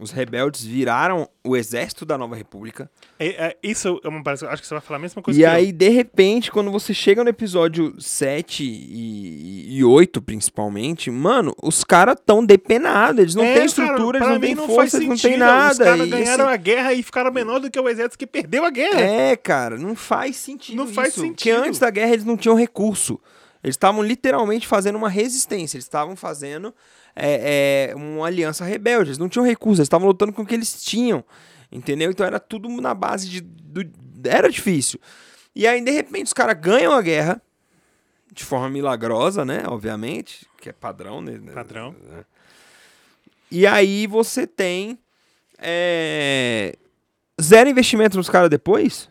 os rebeldes viraram o exército da Nova República, É, é, isso é uma parece, acho que você vai falar a mesma coisa e que eu. aí, de repente, quando você chega no episódio 7 e, e 8, principalmente, mano, os caras tão depenados, eles não É, têm cara, estrutura, pra eles não têm força, faz eles não têm nada. Os caras ganharam assim, a guerra e ficaram menor do que o exército que perdeu a guerra. É, cara, não faz sentido Não faz isso. sentido. Porque antes da guerra eles não tinham recurso. Eles estavam literalmente fazendo uma resistência. Eles estavam fazendo é, é, uma aliança rebelde. Eles não tinham recurso. Eles estavam lutando com o que eles tinham. Entendeu? Então era tudo na base de. do- era difícil. E aí, de repente, os caras ganham a guerra. De forma milagrosa, né? Obviamente. Que é padrão, né? Padrão. E aí você tem é, zero investimento nos caras depois.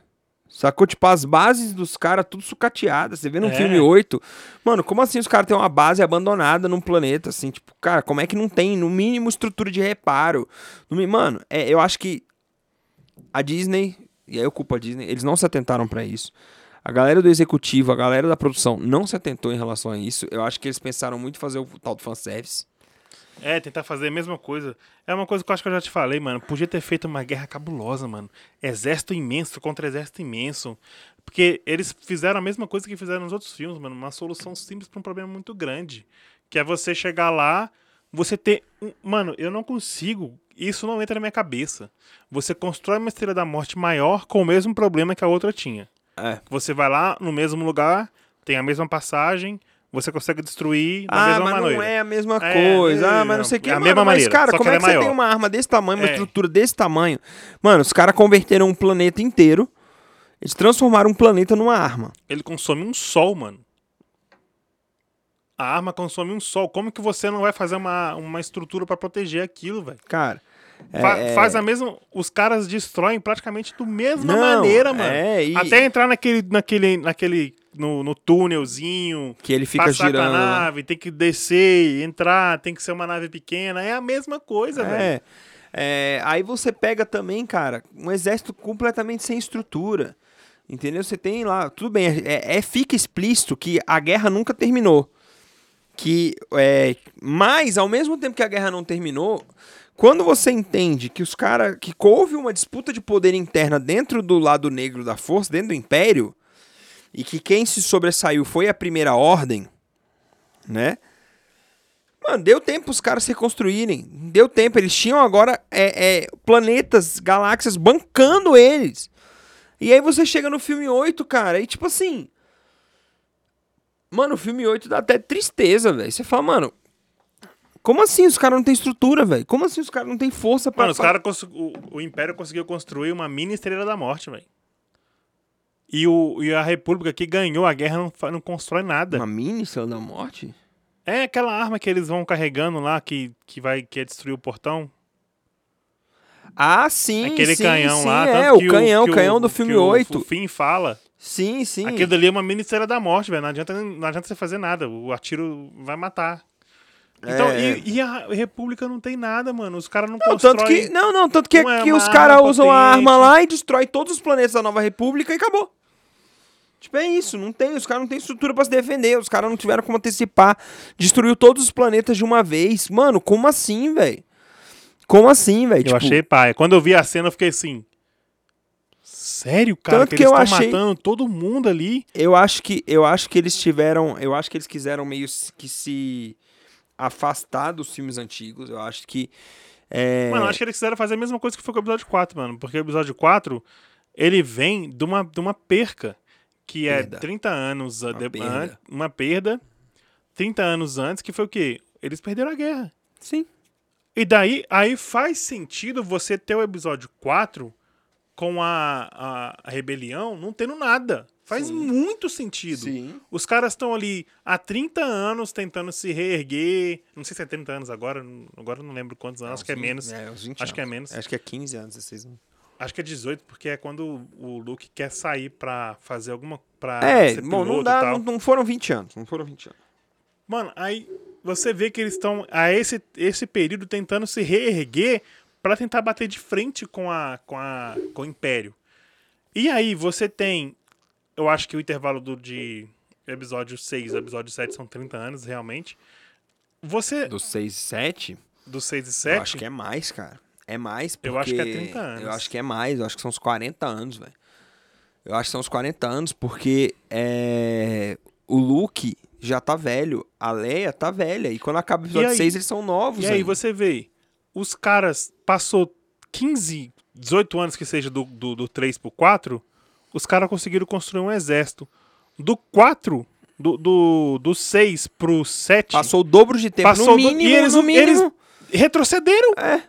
Sacou? Tipo, as bases dos caras tudo sucateadas. Você vê no É. filme 8. Mano, como assim os caras têm uma base abandonada num planeta, assim? Tipo, cara, como é que não tem, no mínimo, estrutura de reparo? No Mano, é, eu acho que a Disney, e aí eu culpo a Disney, eles não se atentaram pra isso. A galera do executivo, a galera da produção não se atentou em relação a isso. Eu acho que eles pensaram muito em fazer o tal do fanservice. É, tentar fazer a mesma coisa. É uma coisa que eu acho que eu já te falei, mano. Podia ter feito uma guerra cabulosa, mano. Exército imenso contra exército imenso. Porque eles fizeram a mesma coisa que fizeram nos outros filmes, mano. Uma solução simples pra um problema muito grande. Que é você chegar lá, você ter. um- Mano, eu não consigo. Isso não entra na minha cabeça. Você constrói uma estrela da morte maior com o mesmo problema que a outra tinha. É. Você vai lá no mesmo lugar, tem a mesma passagem, você consegue destruir da Ah, mesma mas maneira. não é a mesma É, coisa. é, ah, mas não sei o que. é a mano, mesma mas, maneira, cara, como é ela que é você tem uma arma desse tamanho, uma É. estrutura desse tamanho? Mano, os caras converteram um planeta inteiro. Eles transformaram um planeta numa arma. Ele consome um sol, mano. A arma consome um sol. Como que você não vai fazer uma, uma estrutura pra proteger aquilo, velho? Cara. é- Fa- é- Faz a mesma. Os caras destroem praticamente da mesma Não, maneira, mano. é, e- Até entrar naquele. naquele. naquele. No, no túnelzinho. Que ele fica passar girando. com a lá. nave, tem que descer, entrar, tem que ser uma nave pequena. É a mesma coisa, velho. É. É, aí você pega também, cara, um exército completamente sem estrutura. Entendeu? Você tem lá. Tudo bem, é, é- fica explícito que a guerra nunca terminou. Que. É, mas, ao mesmo tempo que a guerra não terminou, quando você entende que os caras. que houve uma disputa de poder interna dentro do lado negro da força, dentro do império, e que quem se sobressaiu foi a primeira ordem, né? Mano, deu tempo os caras se reconstruírem. Deu tempo. Eles tinham agora é, é, planetas, galáxias bancando eles. E aí você chega no filme 8, cara, e tipo assim. Mano, o filme 8 dá até tristeza, velho. Você fala, mano. Como assim os caras não têm estrutura, velho? Como assim os caras não têm força pra. Mano, os caras. O, o Império conseguiu construir uma mini estrela da morte, velho. E, o, e a República que ganhou a guerra não, não constrói nada. Uma mini Estrela da Morte? É aquela arma que eles vão carregando lá que, que vai que é destruir o portão. Ah, sim. Aquele sim, canhão sim, lá. É, o canhão, o canhão do filme que o- 8. O Finn fala. Sim, sim. Aquilo dali é uma mini estrela da morte, velho. Não adianta, não adianta você fazer nada. O atiro vai matar. Então, É. e, e a República não tem nada, mano. Os caras não, Não, constroem. tanto que, não, não, tanto que, é que os caras usam a arma lá e destrói todos os planetas da Nova República e acabou. Tipo, é isso, não tem, os caras não têm estrutura pra se defender, os caras não tiveram como antecipar, destruiu todos os planetas de uma vez. Mano, como assim, velho? Como assim, velho? Eu achei pai. Quando eu vi a cena, eu fiquei assim. Sério, cara? Tanto que, que eles estão achei- matando todo mundo ali. Eu acho que eu acho que eles tiveram, eu acho que eles quiseram meio que se afastar dos filmes antigos. Eu acho que é, Mano, eu acho que eles quiseram fazer a mesma coisa que foi com o episódio 4, mano. Porque o episódio 4, ele vem de uma, de uma perca. Que é Perda. 30 anos... a- Uma de- perda. uma perda. 30 anos antes, que foi o quê? Eles perderam a guerra. sim. E daí, aí faz sentido você ter o episódio 4 com a, a, a rebelião não tendo nada. Faz Sim. muito sentido. Sim. Os caras estão ali há 30 anos tentando se reerguer. Não sei se é 30 anos agora, agora não lembro quantos anos, acho que é menos. É, uns 20 Acho que é anos. menos. Acho que é 15 anos, 16 anos. Acho que é 18, porque é quando o Luke quer sair pra fazer alguma. Pra É, bom, não dá, não, não foram 20 anos, não foram 20 anos. Mano, aí você vê que eles estão a esse, esse período tentando se reerguer pra tentar bater de frente com, a, com, a, com o Império. E aí você tem. Eu acho que o intervalo do, de episódio 6 e episódio 7 são 30 anos, realmente. Você. Do 6 e 7, Do 6 e 7. eu acho que é mais, cara. É mais porque... Eu acho que é 30 anos. Eu acho que é mais, eu acho que são uns 40 anos, velho. Eu acho que são uns 40 anos porque é, o Luke já tá velho, a Leia tá velha. E quando acaba o episódio aí? 6, eles são novos E aí ainda. você vê, os caras passou 15, 18 anos que seja do, do, do 3 pro 4, os caras conseguiram construir um exército. Do 4, do, do, do 6 pro 7, Passou o dobro de tempo, passou no do- mínimo, e eles, no mínimo. eles retrocederam. É.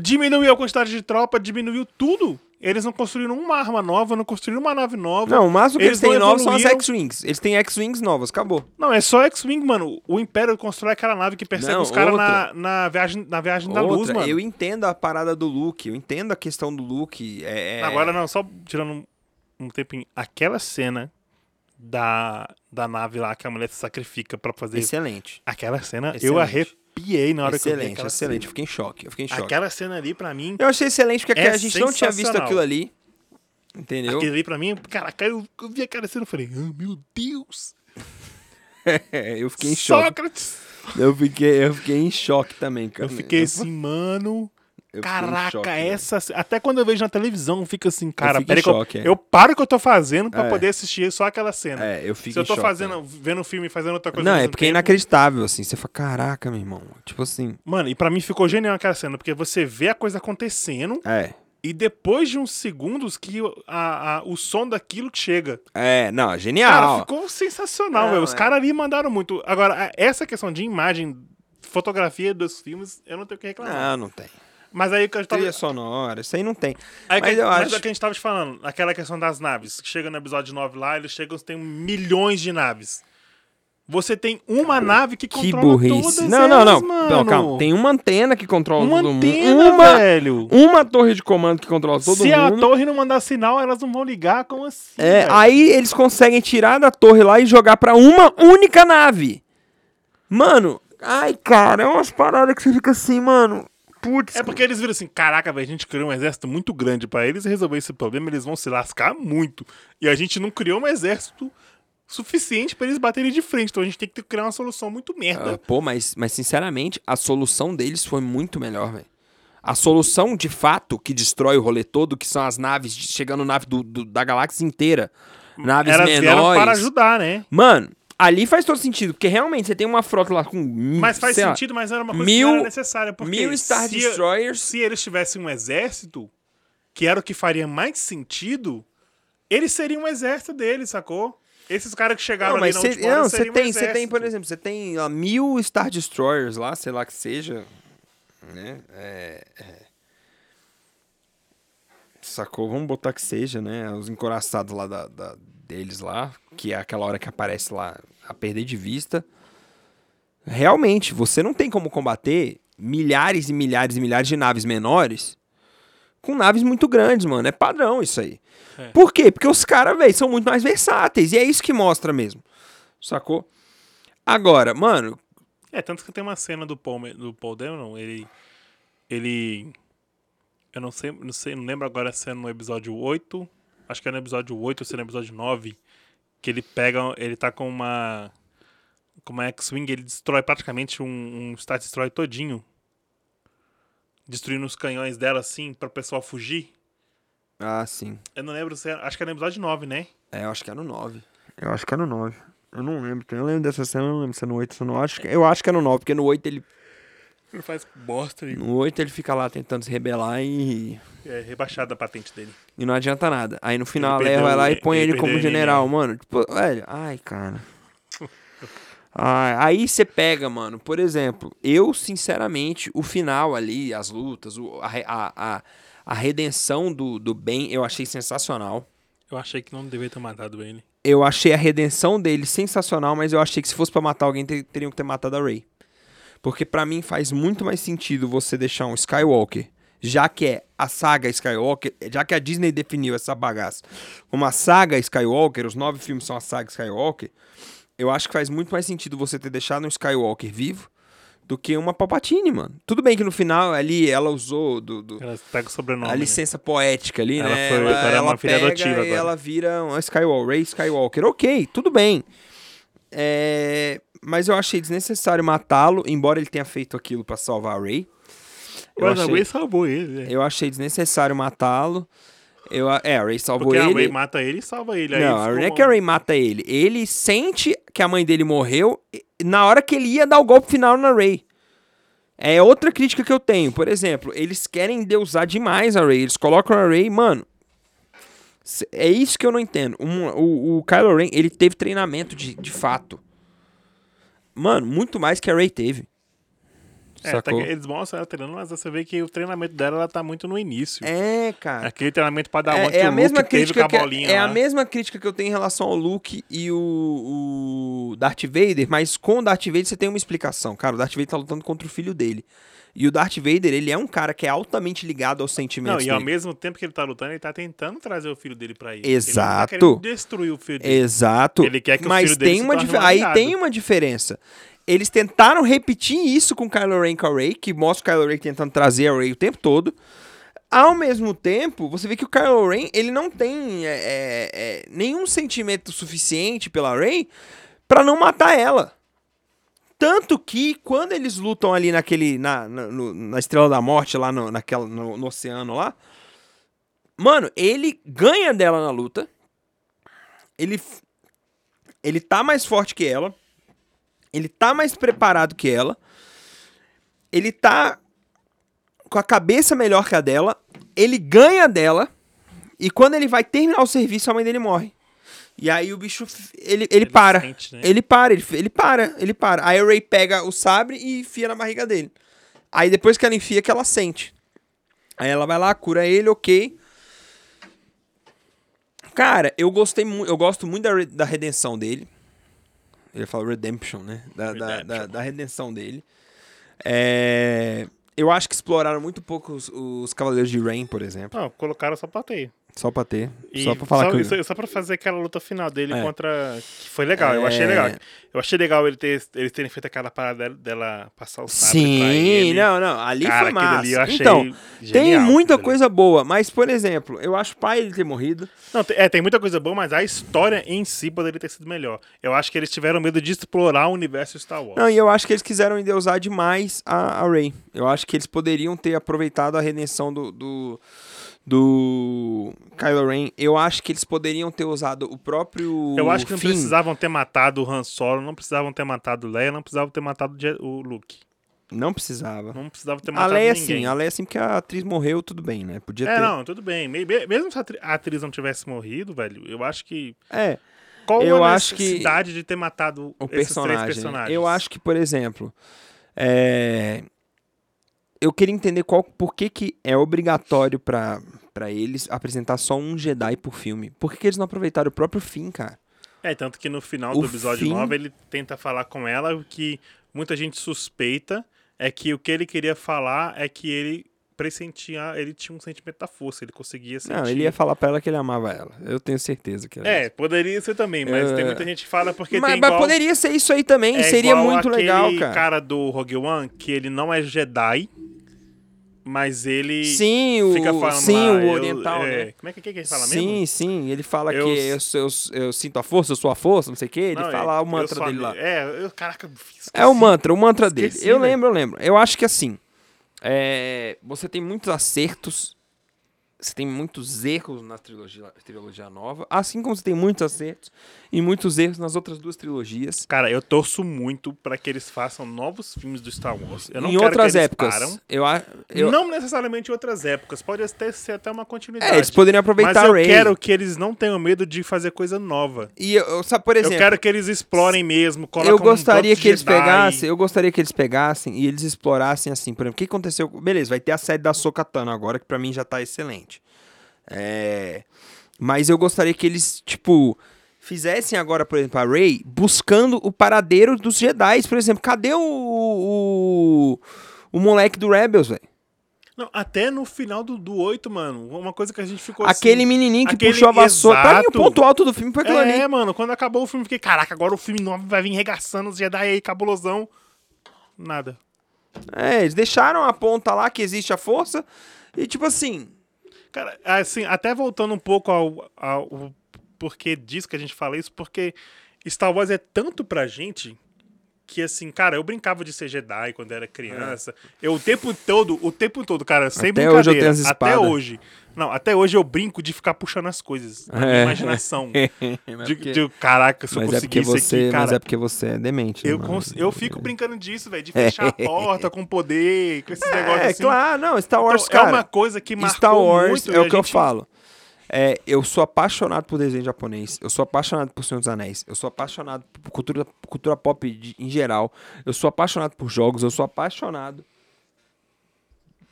Diminuiu a quantidade de tropa, diminuiu tudo. Eles não construíram uma arma nova, não construíram uma nave nova. Não, o máximo que eles, Eles têm novos são as. X-Wings. Eles têm X-Wings novas, acabou. Não, é só X-Wing, mano. O Império constrói aquela nave que persegue Não, os caras na, outra. na viagem, na viagem da luz, Outra, mano. eu entendo a parada do Luke, eu entendo a questão do Luke. É, é- Agora não, só tirando um, tempinho. Aquela cena da, da nave lá que a mulher se sacrifica pra fazer. Excelente. Aquela cena, eu Excelente. arrepiei na hora que eu vi Excelente, aquela excelente. Eu cena. fiquei em choque. Eu fiquei em choque. Aquela cena ali, pra mim, Eu achei excelente porque É a gente não tinha visto aquilo ali. Entendeu? aquele ali pra mim, caraca, eu, eu vi aquela cena e falei, ah, meu Deus! Eu fiquei em choque. Sócrates! Eu fiquei, eu fiquei em choque também, cara. Eu fiquei assim, mano. Eu Caraca, choque, essa. Até quando eu vejo na televisão, fica assim, cara, em peraí que eu, choque, é. eu paro o que eu tô fazendo pra É. poder assistir só aquela cena. É, eu fico Se eu tô choque, fazendo, velho. vendo um filme e fazendo outra coisa. Não, é porque é tempo- inacreditável, assim. Você fala, caraca, meu irmão. Tipo assim. Mano, e pra mim ficou genial aquela cena, porque você vê a coisa acontecendo É. e depois de uns segundos que o- a, a- o som daquilo chega. É, não, Cara, genial. ficou sensacional, Não, velho. Os é. caras ali mandaram muito. Agora, essa questão de imagem, fotografia dos filmes, eu não tenho o que reclamar. Não, não tem. Mas aí que eu tava. Trilha sonora, isso aí não tem. Aí Mas que, eu mas acho- é que a gente tava te falando, aquela questão das naves. que Chega no episódio 9 lá, eles chegam, tem milhões de naves. Você tem uma nave que Que controla burrice. todas Não, não, elas, não. mano. Não, calma. Tem uma antena que controla uma todo antena, mundo. Uma, velho. uma torre de comando que controla todo Se a mundo. torre não mandar sinal, elas não vão ligar, como assim? É, velho? aí eles conseguem tirar da torre lá e jogar pra uma única nave. Mano, ai, cara, é umas paradas que você fica assim, mano. Putz. É porque eles viram assim, caraca, velho, a gente criou um exército muito grande pra eles resolver esse problema, eles vão se lascar muito. E a gente não criou um exército suficiente pra eles baterem de frente, então a gente tem que ter- criar uma solução muito Ah, merda. pô, mas, mas sinceramente, a solução deles foi muito melhor, velho. A solução de fato que destrói o rolê todo, que são as naves, de- chegando nave do, do- da galáxia inteira. Naves Elas vieram menores. para ajudar, né? Mano, ali faz todo sentido, porque realmente você tem uma frota lá com. Mas faz sei lá, sentido, mas era uma coisa mil- que era necessária. Porque mil Star se, Destroyers. se eles tivessem um exército, que era o que faria mais sentido, eles seriam um exército deles, sacou? Esses caras que chegaram Não, ali mas na cê, não, você um tem, você tem, exército. por exemplo, você tem lá, mil Star Destroyers lá, sei lá que seja. Né? É, é. Sacou? Vamos botar que seja, né? Os encoraçados lá da, da- deles lá, que é aquela hora que aparece lá a perder de vista. Realmente, você não tem como combater milhares e milhares e milhares de naves menores com naves muito grandes, mano. É padrão isso aí. É. Por quê? Porque os caras, velho, são muito mais versáteis. E é isso que mostra mesmo. Sacou? Agora, mano, É, tanto que tem uma cena do Paul, do Paul Dameron, ele. Ele. Eu não sei, não sei, não lembro agora se é no episódio 8. Acho que é no episódio 8 ou se é no episódio 9. Que ele pega. Ele tá com uma. Com uma X-Wing, ele destrói praticamente um, um Star Destroyer todinho. Destruindo os canhões dela assim, para o pessoal fugir. Ah, sim. Eu não lembro se era, acho que era no episódio 9, né? É, eu acho que é no 9. Eu acho que é no 9. Eu não lembro. Eu lembro dessa cena, eu não lembro se é no 8 ou no 9. Acho que- Eu acho que é no 9, porque no 8 ele. Ele faz bosta No 8 ele fica lá tentando se rebelar e. é rebaixada a patente dele. E não adianta nada. Aí no final a Ele Leia perdeu vai lá e põe ele ele, como general, neném. mano. Tipo, velho, ai, cara. Ai, aí você pega, mano, por exemplo, eu, sinceramente, o final ali, as lutas, o- a, a, a, a redenção do, do bem, eu achei sensacional. Eu achei que não deveria ter matado ele. Eu achei a redenção dele sensacional, mas eu achei que se fosse pra matar alguém, ter- teriam que ter matado a Rey. Porque pra mim faz muito mais sentido você deixar um Skywalker, já que é a saga Skywalker, já que a Disney definiu essa bagaça como a saga Skywalker, os nove filmes são a saga Skywalker, eu acho que faz muito mais sentido você ter deixado um Skywalker vivo do que uma Palpatine, mano. Tudo bem que no final ali ela usou do, do- Ela pega o sobrenome. a né? licença poética ali, Ela né? foi- ela agora é uma filha pega adotiva e agora. ela vira uma Skywalker, Rey Skywalker. Ok, tudo bem. É, Mas eu achei desnecessário matá-lo, embora ele tenha feito aquilo pra salvar a. Eu Mas a achei, Ray salvou ele, né? eu achei desnecessário matá-lo. Eu, a- é, a Rey salvou Porque a ele. Ray mata ele e salva ele. Aí Não, não é que a Rey mata ele. Ele sente que a mãe dele morreu na hora que ele ia dar o golpe final na Rey. É outra crítica que eu tenho. Por exemplo, eles querem deusar demais a Rey. Eles colocam a Rey, mano. É isso que eu não entendo. Um- o, o Kylo Ren, ele teve treinamento de, de fato. Mano, muito mais que a Rey teve. É, tá eles mostram ela treinando, mas você vê que o treinamento dela ela tá muito no início. É, cara. Aquele treinamento pra dar uma É, é a mesma crítica que, bolinha é lá. a mesma crítica que eu tenho em relação ao Luke e o, o Darth Vader, mas com o Darth Vader você tem uma explicação, cara. O Darth Vader tá lutando contra o filho dele. E o Darth Vader, ele é um cara que é altamente ligado aos Não, sentimentos e ao dele. mesmo tempo que ele tá lutando, ele tá tentando trazer o filho dele pra ele. Exato. Ele não tá destruir o filho dele. Exato. Ele quer que o mas filho dele tem se uma dif- um aí tem uma diferença. Eles tentaram repetir isso com Kylo Ren com a Rey, que mostra o Kylo Ren tentando trazer a Rey o tempo todo. Ao mesmo tempo, você vê que o Kylo Ren, ele não tem é, é, é, nenhum sentimento suficiente pela Rey pra não matar ela. Tanto que quando eles lutam ali naquele na, na, no- na Estrela da Morte lá no, naquela, no, no oceano lá, mano, ele ganha dela na luta. Ele ele tá mais forte que ela. Ele tá mais preparado que ela. Ele tá com a cabeça melhor que a dela. Ele ganha dela. E quando ele vai terminar o serviço, a mãe dele morre. E aí o bicho, f- ele, ele, para. sente, né? Ele para, ele, ele para, ele para. Aí o Ray pega o sabre e enfia na barriga dele. Aí depois que ela enfia, que ela sente. Aí ela vai lá, cura ele, ok. Cara, eu gostei muito, eu gosto muito da, re- da redenção dele. Ele fala redemption, né? Da, da, Redemption. da, da redenção dele. É, eu acho que exploraram muito pouco os, os Cavaleiros de Rain, por exemplo. Não, colocaram só pra ter. Só pra ter. E só pra falar só, que. eu- só pra fazer aquela luta final dele É. contra. Que foi legal, eu achei É. legal. Eu achei legal ele ter, eles terem feito aquela parada dela, passar o pra Sim, não, não. Ali Cara, foi massa. ali eu achei então, tem muita ali. coisa boa, mas, por exemplo, eu acho pai ele ter morrido. Não, é, tem muita coisa boa, mas a história em si poderia ter sido melhor. Eu acho que eles tiveram medo de explorar o universo Star Wars. Não, e eu acho que eles quiseram endeusar demais a, a Rey. Eu acho que eles poderiam ter aproveitado a redenção do, do, do Kylo Ren. Eu acho que eles poderiam ter usado o próprio Eu acho que não Finn. precisavam ter matado o Han Solo, não precisavam ter matado o Leia, não precisavam ter matado o Luke. Não precisava. Não precisavam ter A matado Leia ninguém. sim, a Leia sim, porque a atriz morreu, tudo bem, né? Podia É, ter. não, tudo bem. Me- me- Mesmo se a atri- a atriz não tivesse morrido, velho, eu acho que. É, Qual Eu a acho que necessidade de ter matado o esses personagem. três personagens? Eu acho que, por exemplo, é, eu queria entender qual, por que, que é obrigatório pra, pra eles apresentar só um Jedi por filme. Por que, que eles não aproveitaram o próprio fim, cara? É, tanto que no final O do episódio fim- 9 ele tenta falar com ela o que muita gente suspeita é que o que ele queria falar é que ele pressentia, ele tinha um sentimento da força, ele conseguia sentir. Não, ele ia falar pra ela que ele amava ela. Eu tenho certeza que era É, isso. poderia ser também, mas É. tem muita gente que fala porque Mas, tem mas igual, poderia ser isso aí também, é seria muito legal, cara. do Rogue One, que ele não é Jedi, mas ele Sim, o, fica falando sim, lá, o eu- oriental, é, né? Como é que, que, que ele fala sim, mesmo? sim, ele fala Eu que eu, eu, eu sinto a força, eu sou a força, não sei o que, ele Não, fala é, o mantra eu dele a- lá. É, eu, caraca, esqueci. É o mantra, o mantra Esqueci, dele. Eu velho. lembro, eu lembro. Eu acho que assim, é, você tem muitos acertos você tem muitos erros na trilogia, trilogia nova, assim como você tem muitos acertos e muitos erros nas outras duas trilogias. Cara, eu torço muito pra que eles façam novos filmes do Star Wars. Eu não em quero outras que eles épocas, param. eu, eu Não necessariamente em outras épocas, pode até ser até uma continuidade. é, eles poderiam aproveitar Mas eu Rey. quero que eles não tenham medo de fazer coisa nova. E eu, sabe, por exemplo, eu quero que eles explorem mesmo, eu um gostaria tanto que eles Jedi. pegassem, eu gostaria que eles pegassem e eles explorassem assim, por exemplo, o que aconteceu? Beleza, vai ter a série da Sokatano agora que pra mim já tá excelente. É, mas eu gostaria que eles, tipo, fizessem agora, por exemplo, a Rey buscando o paradeiro dos Jedi, por exemplo, cadê o o, o moleque do Rebels, velho? Não, até no final do, do 8, mano, uma coisa que a gente ficou Aquele assim... menininho que aquele- puxou a vassoura. Pra mim, o exato. ponto alto do filme foi aquilo É, ali. mano, quando acabou o filme, fiquei, caraca, agora o filme novo vai vir regaçando os Jedi aí, cabulosão. Nada. É, eles deixaram a ponta lá que existe a força e, tipo assim, Cara, assim, até voltando um pouco ao, ao porquê disso que a gente fala isso, porque Star Wars é tanto pra gente que, assim, cara, eu brincava de ser Jedi quando era criança. Eu o tempo todo, o tempo todo, cara, sem Até hoje eu brincadeira. tenho as Até hoje. Não, até hoje eu brinco de ficar puxando as coisas. Na minha É. imaginação. Mas De, porque- de, caraca, se eu mas é porque conseguisse você, aqui, cara. mas é porque você é demente. né, Eu, cons- eu fico brincando disso, velho, de fechar a porta com poder, com esses negócios É, assim. claro, não, Star Wars, Então, cara. é uma coisa que marcou Star Wars muito. é o que eu gente- falo. É, eu sou apaixonado por desenho japonês. Eu sou apaixonado por Senhor dos Anéis. Eu sou apaixonado por cultura, cultura pop de- em geral. Eu sou apaixonado por jogos. Eu sou apaixonado.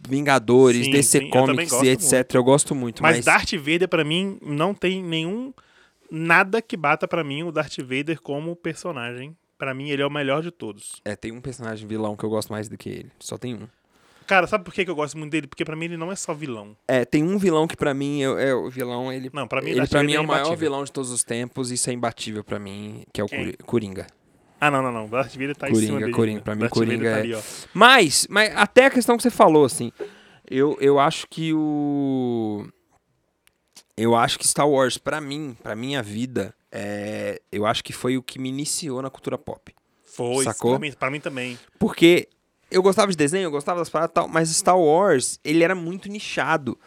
Vingadores, Sim, DC sim, Comics e etc. muito. Eu gosto muito. Mas, Mas, Darth Vader, pra mim, não tem nenhum. Nada que bata pra mim o Darth Vader como personagem. Pra mim, ele é o melhor de todos. é, tem um personagem vilão que eu gosto mais do que ele. Só tem um. Cara, sabe por que eu gosto muito dele? Porque pra mim ele não é só vilão. É, tem um vilão que pra mim é, é o vilão. Ele, Não, pra mim, ele pra mim é o maior vilão de todos os tempos. Isso é imbatível pra mim, que é o Quem? Cori- Coringa. Ah, não, não, não. Darth Vader tá em Coringa, cima dele. Coringa. né? Pra mim, Darth Coringa tá é- ali. Mas, mas até a questão que você falou, assim, eu, eu acho que o. Eu acho que Star Wars, pra mim, pra minha vida, é, eu acho que foi o que me iniciou na cultura pop. Foi, Sacou? Pra mim, pra mim também. Porque eu gostava de desenho, eu gostava das paradas e tal, mas Star Wars, ele era muito nichado.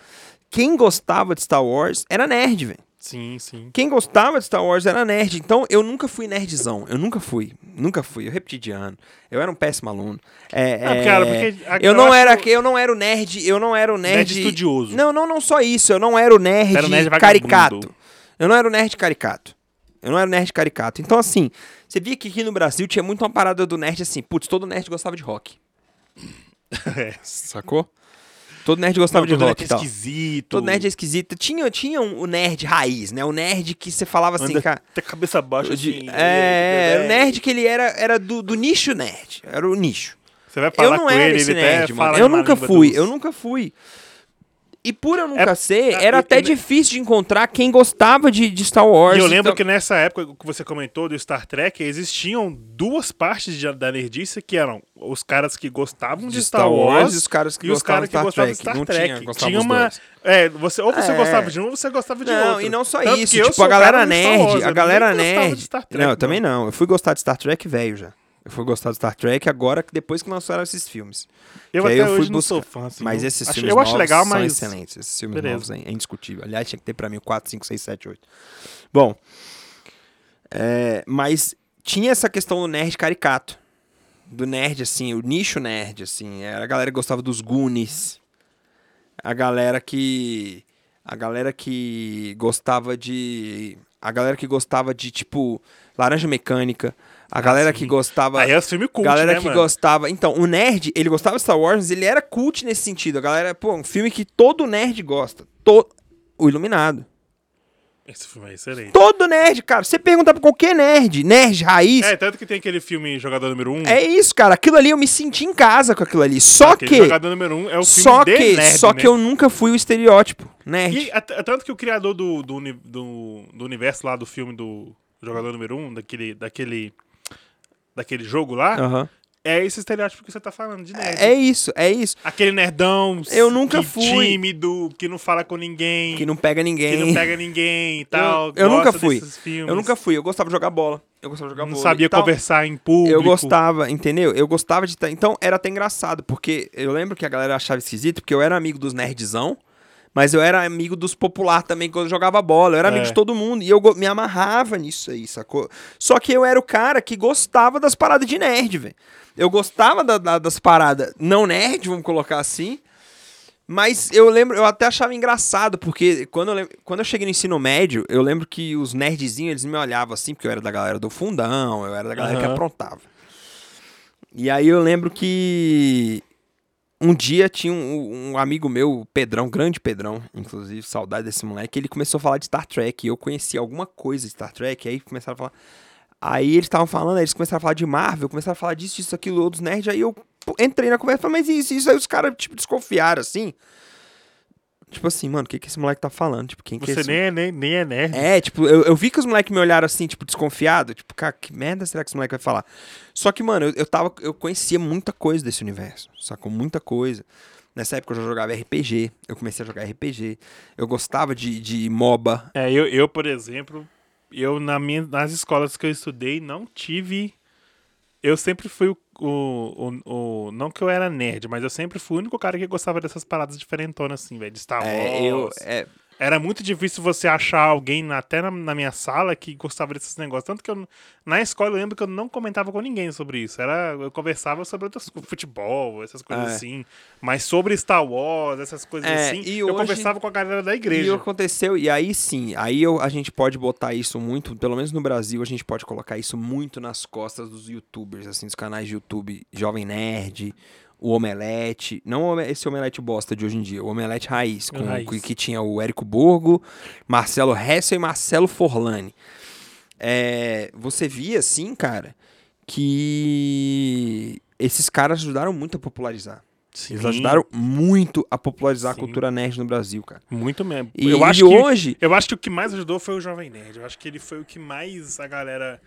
Quem gostava de Star Wars era nerd, velho. Sim, sim. Quem gostava de Star Wars era nerd. Então eu nunca fui nerdzão. Eu nunca fui. Nunca fui. Eu repeti de ano. Eu era um péssimo aluno. É, Ah, é, cara, porque eu não era eu não era o nerd. Eu não era o nerd. Nerd estudioso. Não, não, não só isso. Eu não era o nerd, Era o nerd caricato. vagabundo. Eu não era o nerd caricato. Eu não era o nerd caricato. Então assim, você via que aqui no Brasil tinha muito uma parada do nerd assim. Putz, todo nerd gostava de rock. É. Sacou? Todo nerd gostava Não, de todo rock nerd e tal. esquisito. Todo nerd é esquisito. Tinha, tinha um, o nerd raiz, né? O nerd que você falava assim, Anda cara. até cabeça baixa, De- assim. é, né? o nerd que ele era, era do, do nicho nerd. Era o nicho. Você vai Eu falar não com era ele, esse nerd, mano. Eu nunca fui, dos- eu nunca fui. E por eu nunca É- ser, é, era e- até e- difícil de encontrar quem gostava de, de Star Wars. E eu lembro então- que nessa época que você comentou do Star Trek, existiam duas partes de- da nerdice que eram os caras que gostavam de, Star, Wars e os caras que e os gostavam de que Star gostavam de Trek. Star Não Trek. tinha, tinha uma. É, você, ou você É. gostava de um ou você gostava de Não, outro. e não só Tanto isso, tipo, a galera nerd, Wars, a galera de nerd. Star Trek, não, eu também não. Eu fui gostar de Star Trek velho já. Eu fui gostar de Star Trek agora, depois que lançaram esses filmes. Eu até eu fui hoje não sou buscar. fã, assim, Mas esses acho- filmes Eu acho novos legal, são mas... excelentes. Esses filmes Beleza. novos é, é indiscutível. Aliás, tinha que ter pra mim o 4, 5, 6, 7, 8. Bom, é, mas tinha essa questão do nerd caricato. Do nerd, assim, o nicho nerd, assim. Era a galera que gostava dos Goonies. A galera que... A galera que gostava de... A galera que gostava de, tipo, Laranja Mecânica. A galera sim. que gostava... Aí é os filmes cult, galera né, que mano? gostava. Então, o nerd, ele gostava de Star Wars, ele era cult nesse sentido. A galera, pô, um filme que todo nerd gosta. To... O Iluminado. Esse filme é excelente. Todo nerd, cara. Você pergunta pra qualquer nerd, nerd raiz. É, tanto que tem aquele filme Jogador Número 1. Um, É isso, cara. Aquilo ali eu me senti em casa com aquilo ali. Só aquele que. Jogador Número 1 um é o filme Só de que, nerd, só né? que eu nunca fui o estereótipo. Nerd. E tanto que o criador do, do, do, do universo lá do filme do Jogador Número 1, um, daquele, daquele, daquele jogo lá, Aham. é esse estereótipo que você tá falando, de nerd. É isso, é isso. Aquele nerdão Eu nunca que fui. tímido, que não fala com ninguém, Que não pega ninguém. que não pega ninguém e tal. eu nunca gosta fui. Eu nunca fui. Eu gostava de jogar bola. Eu gostava de jogar Não bola. sabia e tal. conversar em público. Eu gostava, entendeu? Eu gostava de. Então era até engraçado, porque eu lembro que a galera achava esquisito, porque eu era amigo dos nerdzão, Mas eu era amigo dos popular também quando eu jogava bola. Eu era amigo É. de todo mundo. E eu me amarrava nisso aí, sacou? Só que eu era o cara que gostava das paradas de nerd, velho. Eu gostava da- da- das paradas não nerd, vamos colocar assim. Mas eu lembro, eu até achava engraçado, porque quando eu, lem- quando eu cheguei no ensino médio, eu lembro que os nerdzinhos, eles me olhavam assim, porque eu era da galera do fundão, eu era da galera que Aham. aprontava. E aí eu lembro que um dia tinha um, um amigo meu, Pedrão, grande Pedrão, inclusive, saudade desse moleque, ele começou a falar de Star Trek, e eu conhecia alguma coisa de Star Trek, aí começaram a falar... Aí eles estavam falando, eles começaram a falar de Marvel, começaram a falar disso, isso, aquilo, outros nerds, aí eu entrei na conversa falei, mas isso, isso, aí os caras, tipo, desconfiaram, assim. Tipo assim, mano, o que que esse moleque tá falando? Tipo, quem que é Você esse... nem é, nem, nem é nerd. É, tipo, eu, eu vi que os moleques me olharam assim, tipo, desconfiado. Tipo, cara, que merda será que esse moleque vai falar? Só que, mano, eu, eu tava. Eu conhecia muita coisa desse universo. Sacou? Muita coisa. Nessa época eu já jogava RPG. Eu comecei a jogar RPG. Eu gostava de, de MOBA. É, eu, eu, por exemplo, eu na minha, nas escolas que eu estudei não tive. Eu sempre fui o, o, o, o- Não que eu era nerd, mas eu sempre fui o único cara que gostava dessas paradas diferentonas, assim, velho. De Star Wars. É, eu. É, Era muito difícil você achar alguém, na- até na, na minha sala, que gostava desses negócios. Tanto que eu, na escola eu lembro que eu não comentava com ninguém sobre isso. Era, eu conversava sobre outras futebol, essas coisas É. assim. Mas sobre Star Wars, essas coisas É, assim, e eu hoje- conversava com a galera da E igreja. aconteceu, e aí sim, aí eu, a gente pode botar isso muito, pelo menos no Brasil, a gente pode colocar isso muito nas costas dos youtubers, assim, dos canais de YouTube Jovem Nerd, o Omelete, não esse Omelete bosta de hoje em dia, o Omelete Raiz, com, Raiz. Que, que tinha o Érico Borgo, Marcelo Hessel e Marcelo Forlani. É, você via, assim, cara, que esses caras ajudaram muito a popularizar. Eles Sim, ajudaram muito a popularizar Sim. a cultura nerd no Brasil, cara. Muito mesmo. E, eu e acho que hoje, Eu acho que o que mais ajudou foi o Jovem Nerd. Eu acho que ele foi o que mais a galera.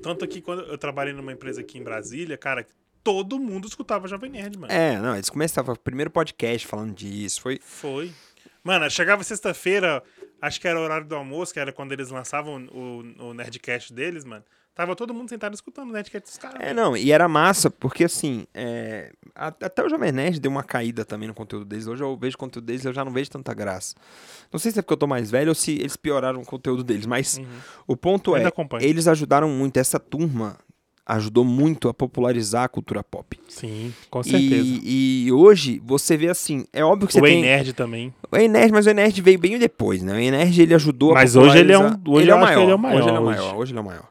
Tanto que quando eu trabalhei numa empresa aqui em Brasília, cara, todo mundo escutava Jovem Nerd, mano. É, não, eles começavam o primeiro podcast falando disso. Foi. Foi. Mano, chegava sexta-feira, acho que era o horário do almoço, que era quando eles lançavam o, o Nerdcast deles, mano. Tava todo mundo sentado escutando o Nerdcast dos caras. É, não, e era massa, porque assim, é, até o Jovem Nerd deu uma caída também no conteúdo deles. Hoje eu vejo o conteúdo deles eu já não vejo tanta graça. Não sei se é porque eu tô mais velho ou se eles pioraram o conteúdo deles, mas Uhum. o ponto Ainda é, eles ajudaram muito, essa turma ajudou muito a popularizar a cultura pop. Sim, com certeza. E, e hoje você vê assim, é óbvio que você o tem Nerd também. O Enerd, mas o Enerd veio bem depois, né? O Enerd ele ajudou Mas a hoje ele é um- popularizar- hoje ele é o maior. ele é o maior, Hoje ele é o maior, hoje ele é o maior.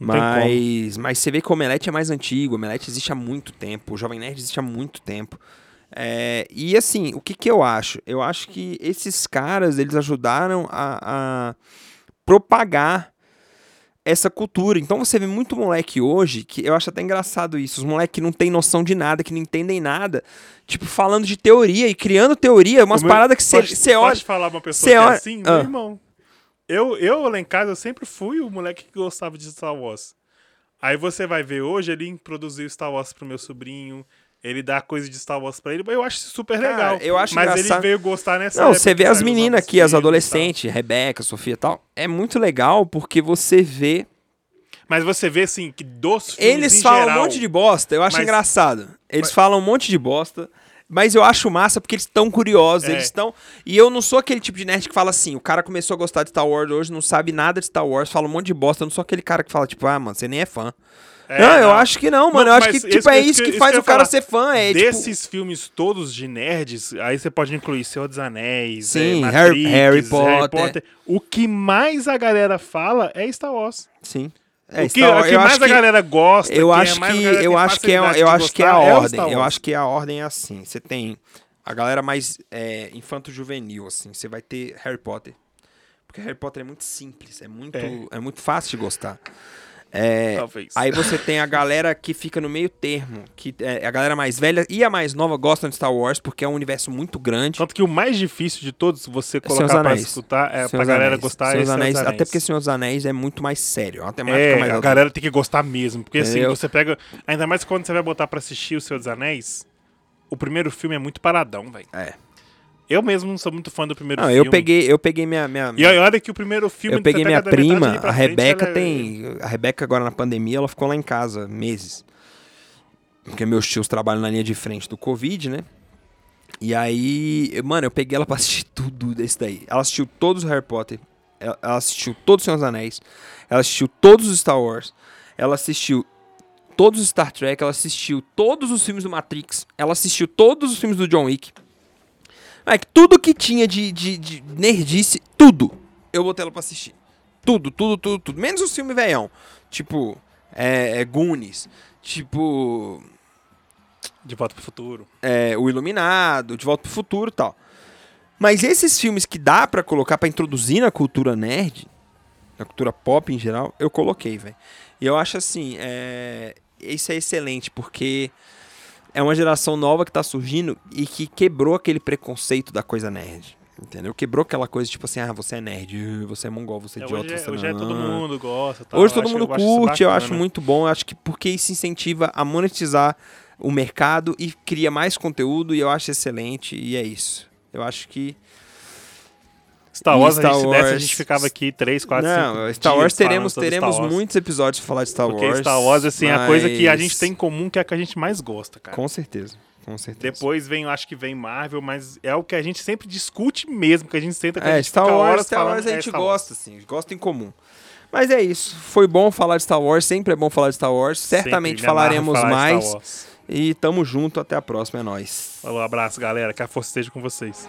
Mas, mas você vê que o Omelete é mais antigo, o Omelete existe há muito tempo, o Jovem Nerd existe há muito tempo. É, e assim, o que, que eu acho? Eu acho que esses caras, eles ajudaram a, a propagar essa cultura. Então você vê muito moleque hoje, que eu acho até engraçado isso, os moleques que não tem noção de nada, que não entendem nada, tipo, falando de teoria e criando teoria, umas meu- paradas que você olha... Pode falar uma pessoa que é assim? Ah. Meu irmão. Eu, eu lá em casa, eu sempre fui o moleque que gostava de Star Wars. Aí você vai ver hoje, ele produziu Star Wars pro meu sobrinho, ele dá coisa de Star Wars pra ele, eu acho isso super Cara, legal. eu acho Mas engraçado- ele veio gostar nessa Não, você vê as meninas aqui, as adolescentes, Rebeca, Sofia e tal. É muito legal porque você vê. Mas você vê, assim, que dos filmes Eles falam geral, um monte de bosta, eu acho Mas- engraçado. Eles Mas- falam um monte de bosta. Mas eu acho massa porque eles estão curiosos, É. eles estão. E eu não sou aquele tipo de nerd que fala assim: o cara começou a gostar de Star Wars hoje, não sabe nada de Star Wars, fala um monte de bosta. Eu não sou aquele cara que fala, tipo, ah, mano, você nem é fã. É, não, eu acho que não, mano. Não, eu acho que, tipo, isso- é isso que- que faz que o cara ser fã. É, tipo, Desses filmes todos de nerds, aí você pode incluir Senhor dos Anéis, Sim, é, Harry- Matrix, Harry Potter. O que mais a galera fala é Star Wars. sim. É, o que, Star o que mais a que- galera gosta, Eu é acho que galera eu acho que é, eu acho que é a ordem. Eu acho que a ordem é assim. Você tem a galera mais é, infanto-juvenil, assim. Você vai ter Harry Potter. Porque Harry Potter é muito simples, é muito, É. é. muito fácil de gostar. É, Talvez. aí você tem a galera que fica no meio termo, que é, a galera mais velha e a mais nova gostam de Star Wars porque é um universo muito grande. Tanto que o mais difícil de todos você dos colocar pra escutar é Senhor pra galera Anéis. gostar Senhor é Anéis, Anéis. Até porque Senhor dos Anéis é muito mais sério. É uma temática É, mais a galera tem que gostar mesmo. Porque assim, Entendeu? você pega. Ainda mais quando você vai botar pra assistir O Senhor dos Anéis, o primeiro filme é muito paradão, velho. É. Eu mesmo não sou muito fã do primeiro Não, filme. eu peguei, eu peguei minha, minha, E aí, olha que o primeiro filme. Eu peguei você minha prima, a Rebeca ela é- tem. A Rebeca agora na pandemia, ela ficou lá em casa meses. Porque meus tios trabalham na linha de frente do Covid, né? E aí, mano, eu peguei ela pra assistir tudo desse daí. Ela assistiu todos os Harry Potter. Ela, ela assistiu todos os Senhor dos Anéis. Ela assistiu todos os Star Wars. Ela assistiu todos os Star Trek. Ela assistiu todos os filmes do Matrix. Ela assistiu todos os filmes do John Wick. É, tudo que tinha de, de, de nerdice, tudo. Eu botei ela pra assistir. Tudo, tudo, tudo, tudo. Menos os filmes veião. Tipo, é, é Goonies. Tipo. De Volta pro Futuro. É, o Iluminado, De Volta pro Futuro e tal. Mas esses filmes que dá para colocar para introduzir na cultura nerd, na cultura pop em geral, eu coloquei, velho. E eu acho assim, é... isso é excelente, porque é uma geração nova que tá surgindo e que quebrou aquele preconceito da coisa nerd. Entendeu? Quebrou aquela coisa tipo assim, ah, você é nerd, você é mongol, você é, idiota, hoje, é, você hoje não. é todo mundo gosta. Tal. Hoje todo mundo eu curte, eu acho muito bom. Eu acho que porque isso incentiva a monetizar o mercado e cria mais conteúdo e eu acho excelente e é isso. Eu acho que Star Wars, Star a, gente, se desse, a Wars- gente ficava aqui 3, 4, 5 não, Star Wars teremos teremos muitos episódios pra falar de Star Porque Wars. Star Wars, assim, é a coisa que a mas- gente tem em comum, que é a que a gente mais gosta, cara. Com certeza, com certeza. Depois vem, acho que vem Marvel, mas é o que a gente sempre discute mesmo, que a gente senta com a É, gente Star Wars, Star Wars a é, gente Star Wars. gosta, assim, gosta em comum. Mas é isso. Foi bom falar de Star Wars, sempre é bom falar de Star Wars. Certamente falaremos falar Star mais. Wars. E tamo junto, até a próxima, é nóis. Falou, abraço, galera. Que a força esteja com vocês.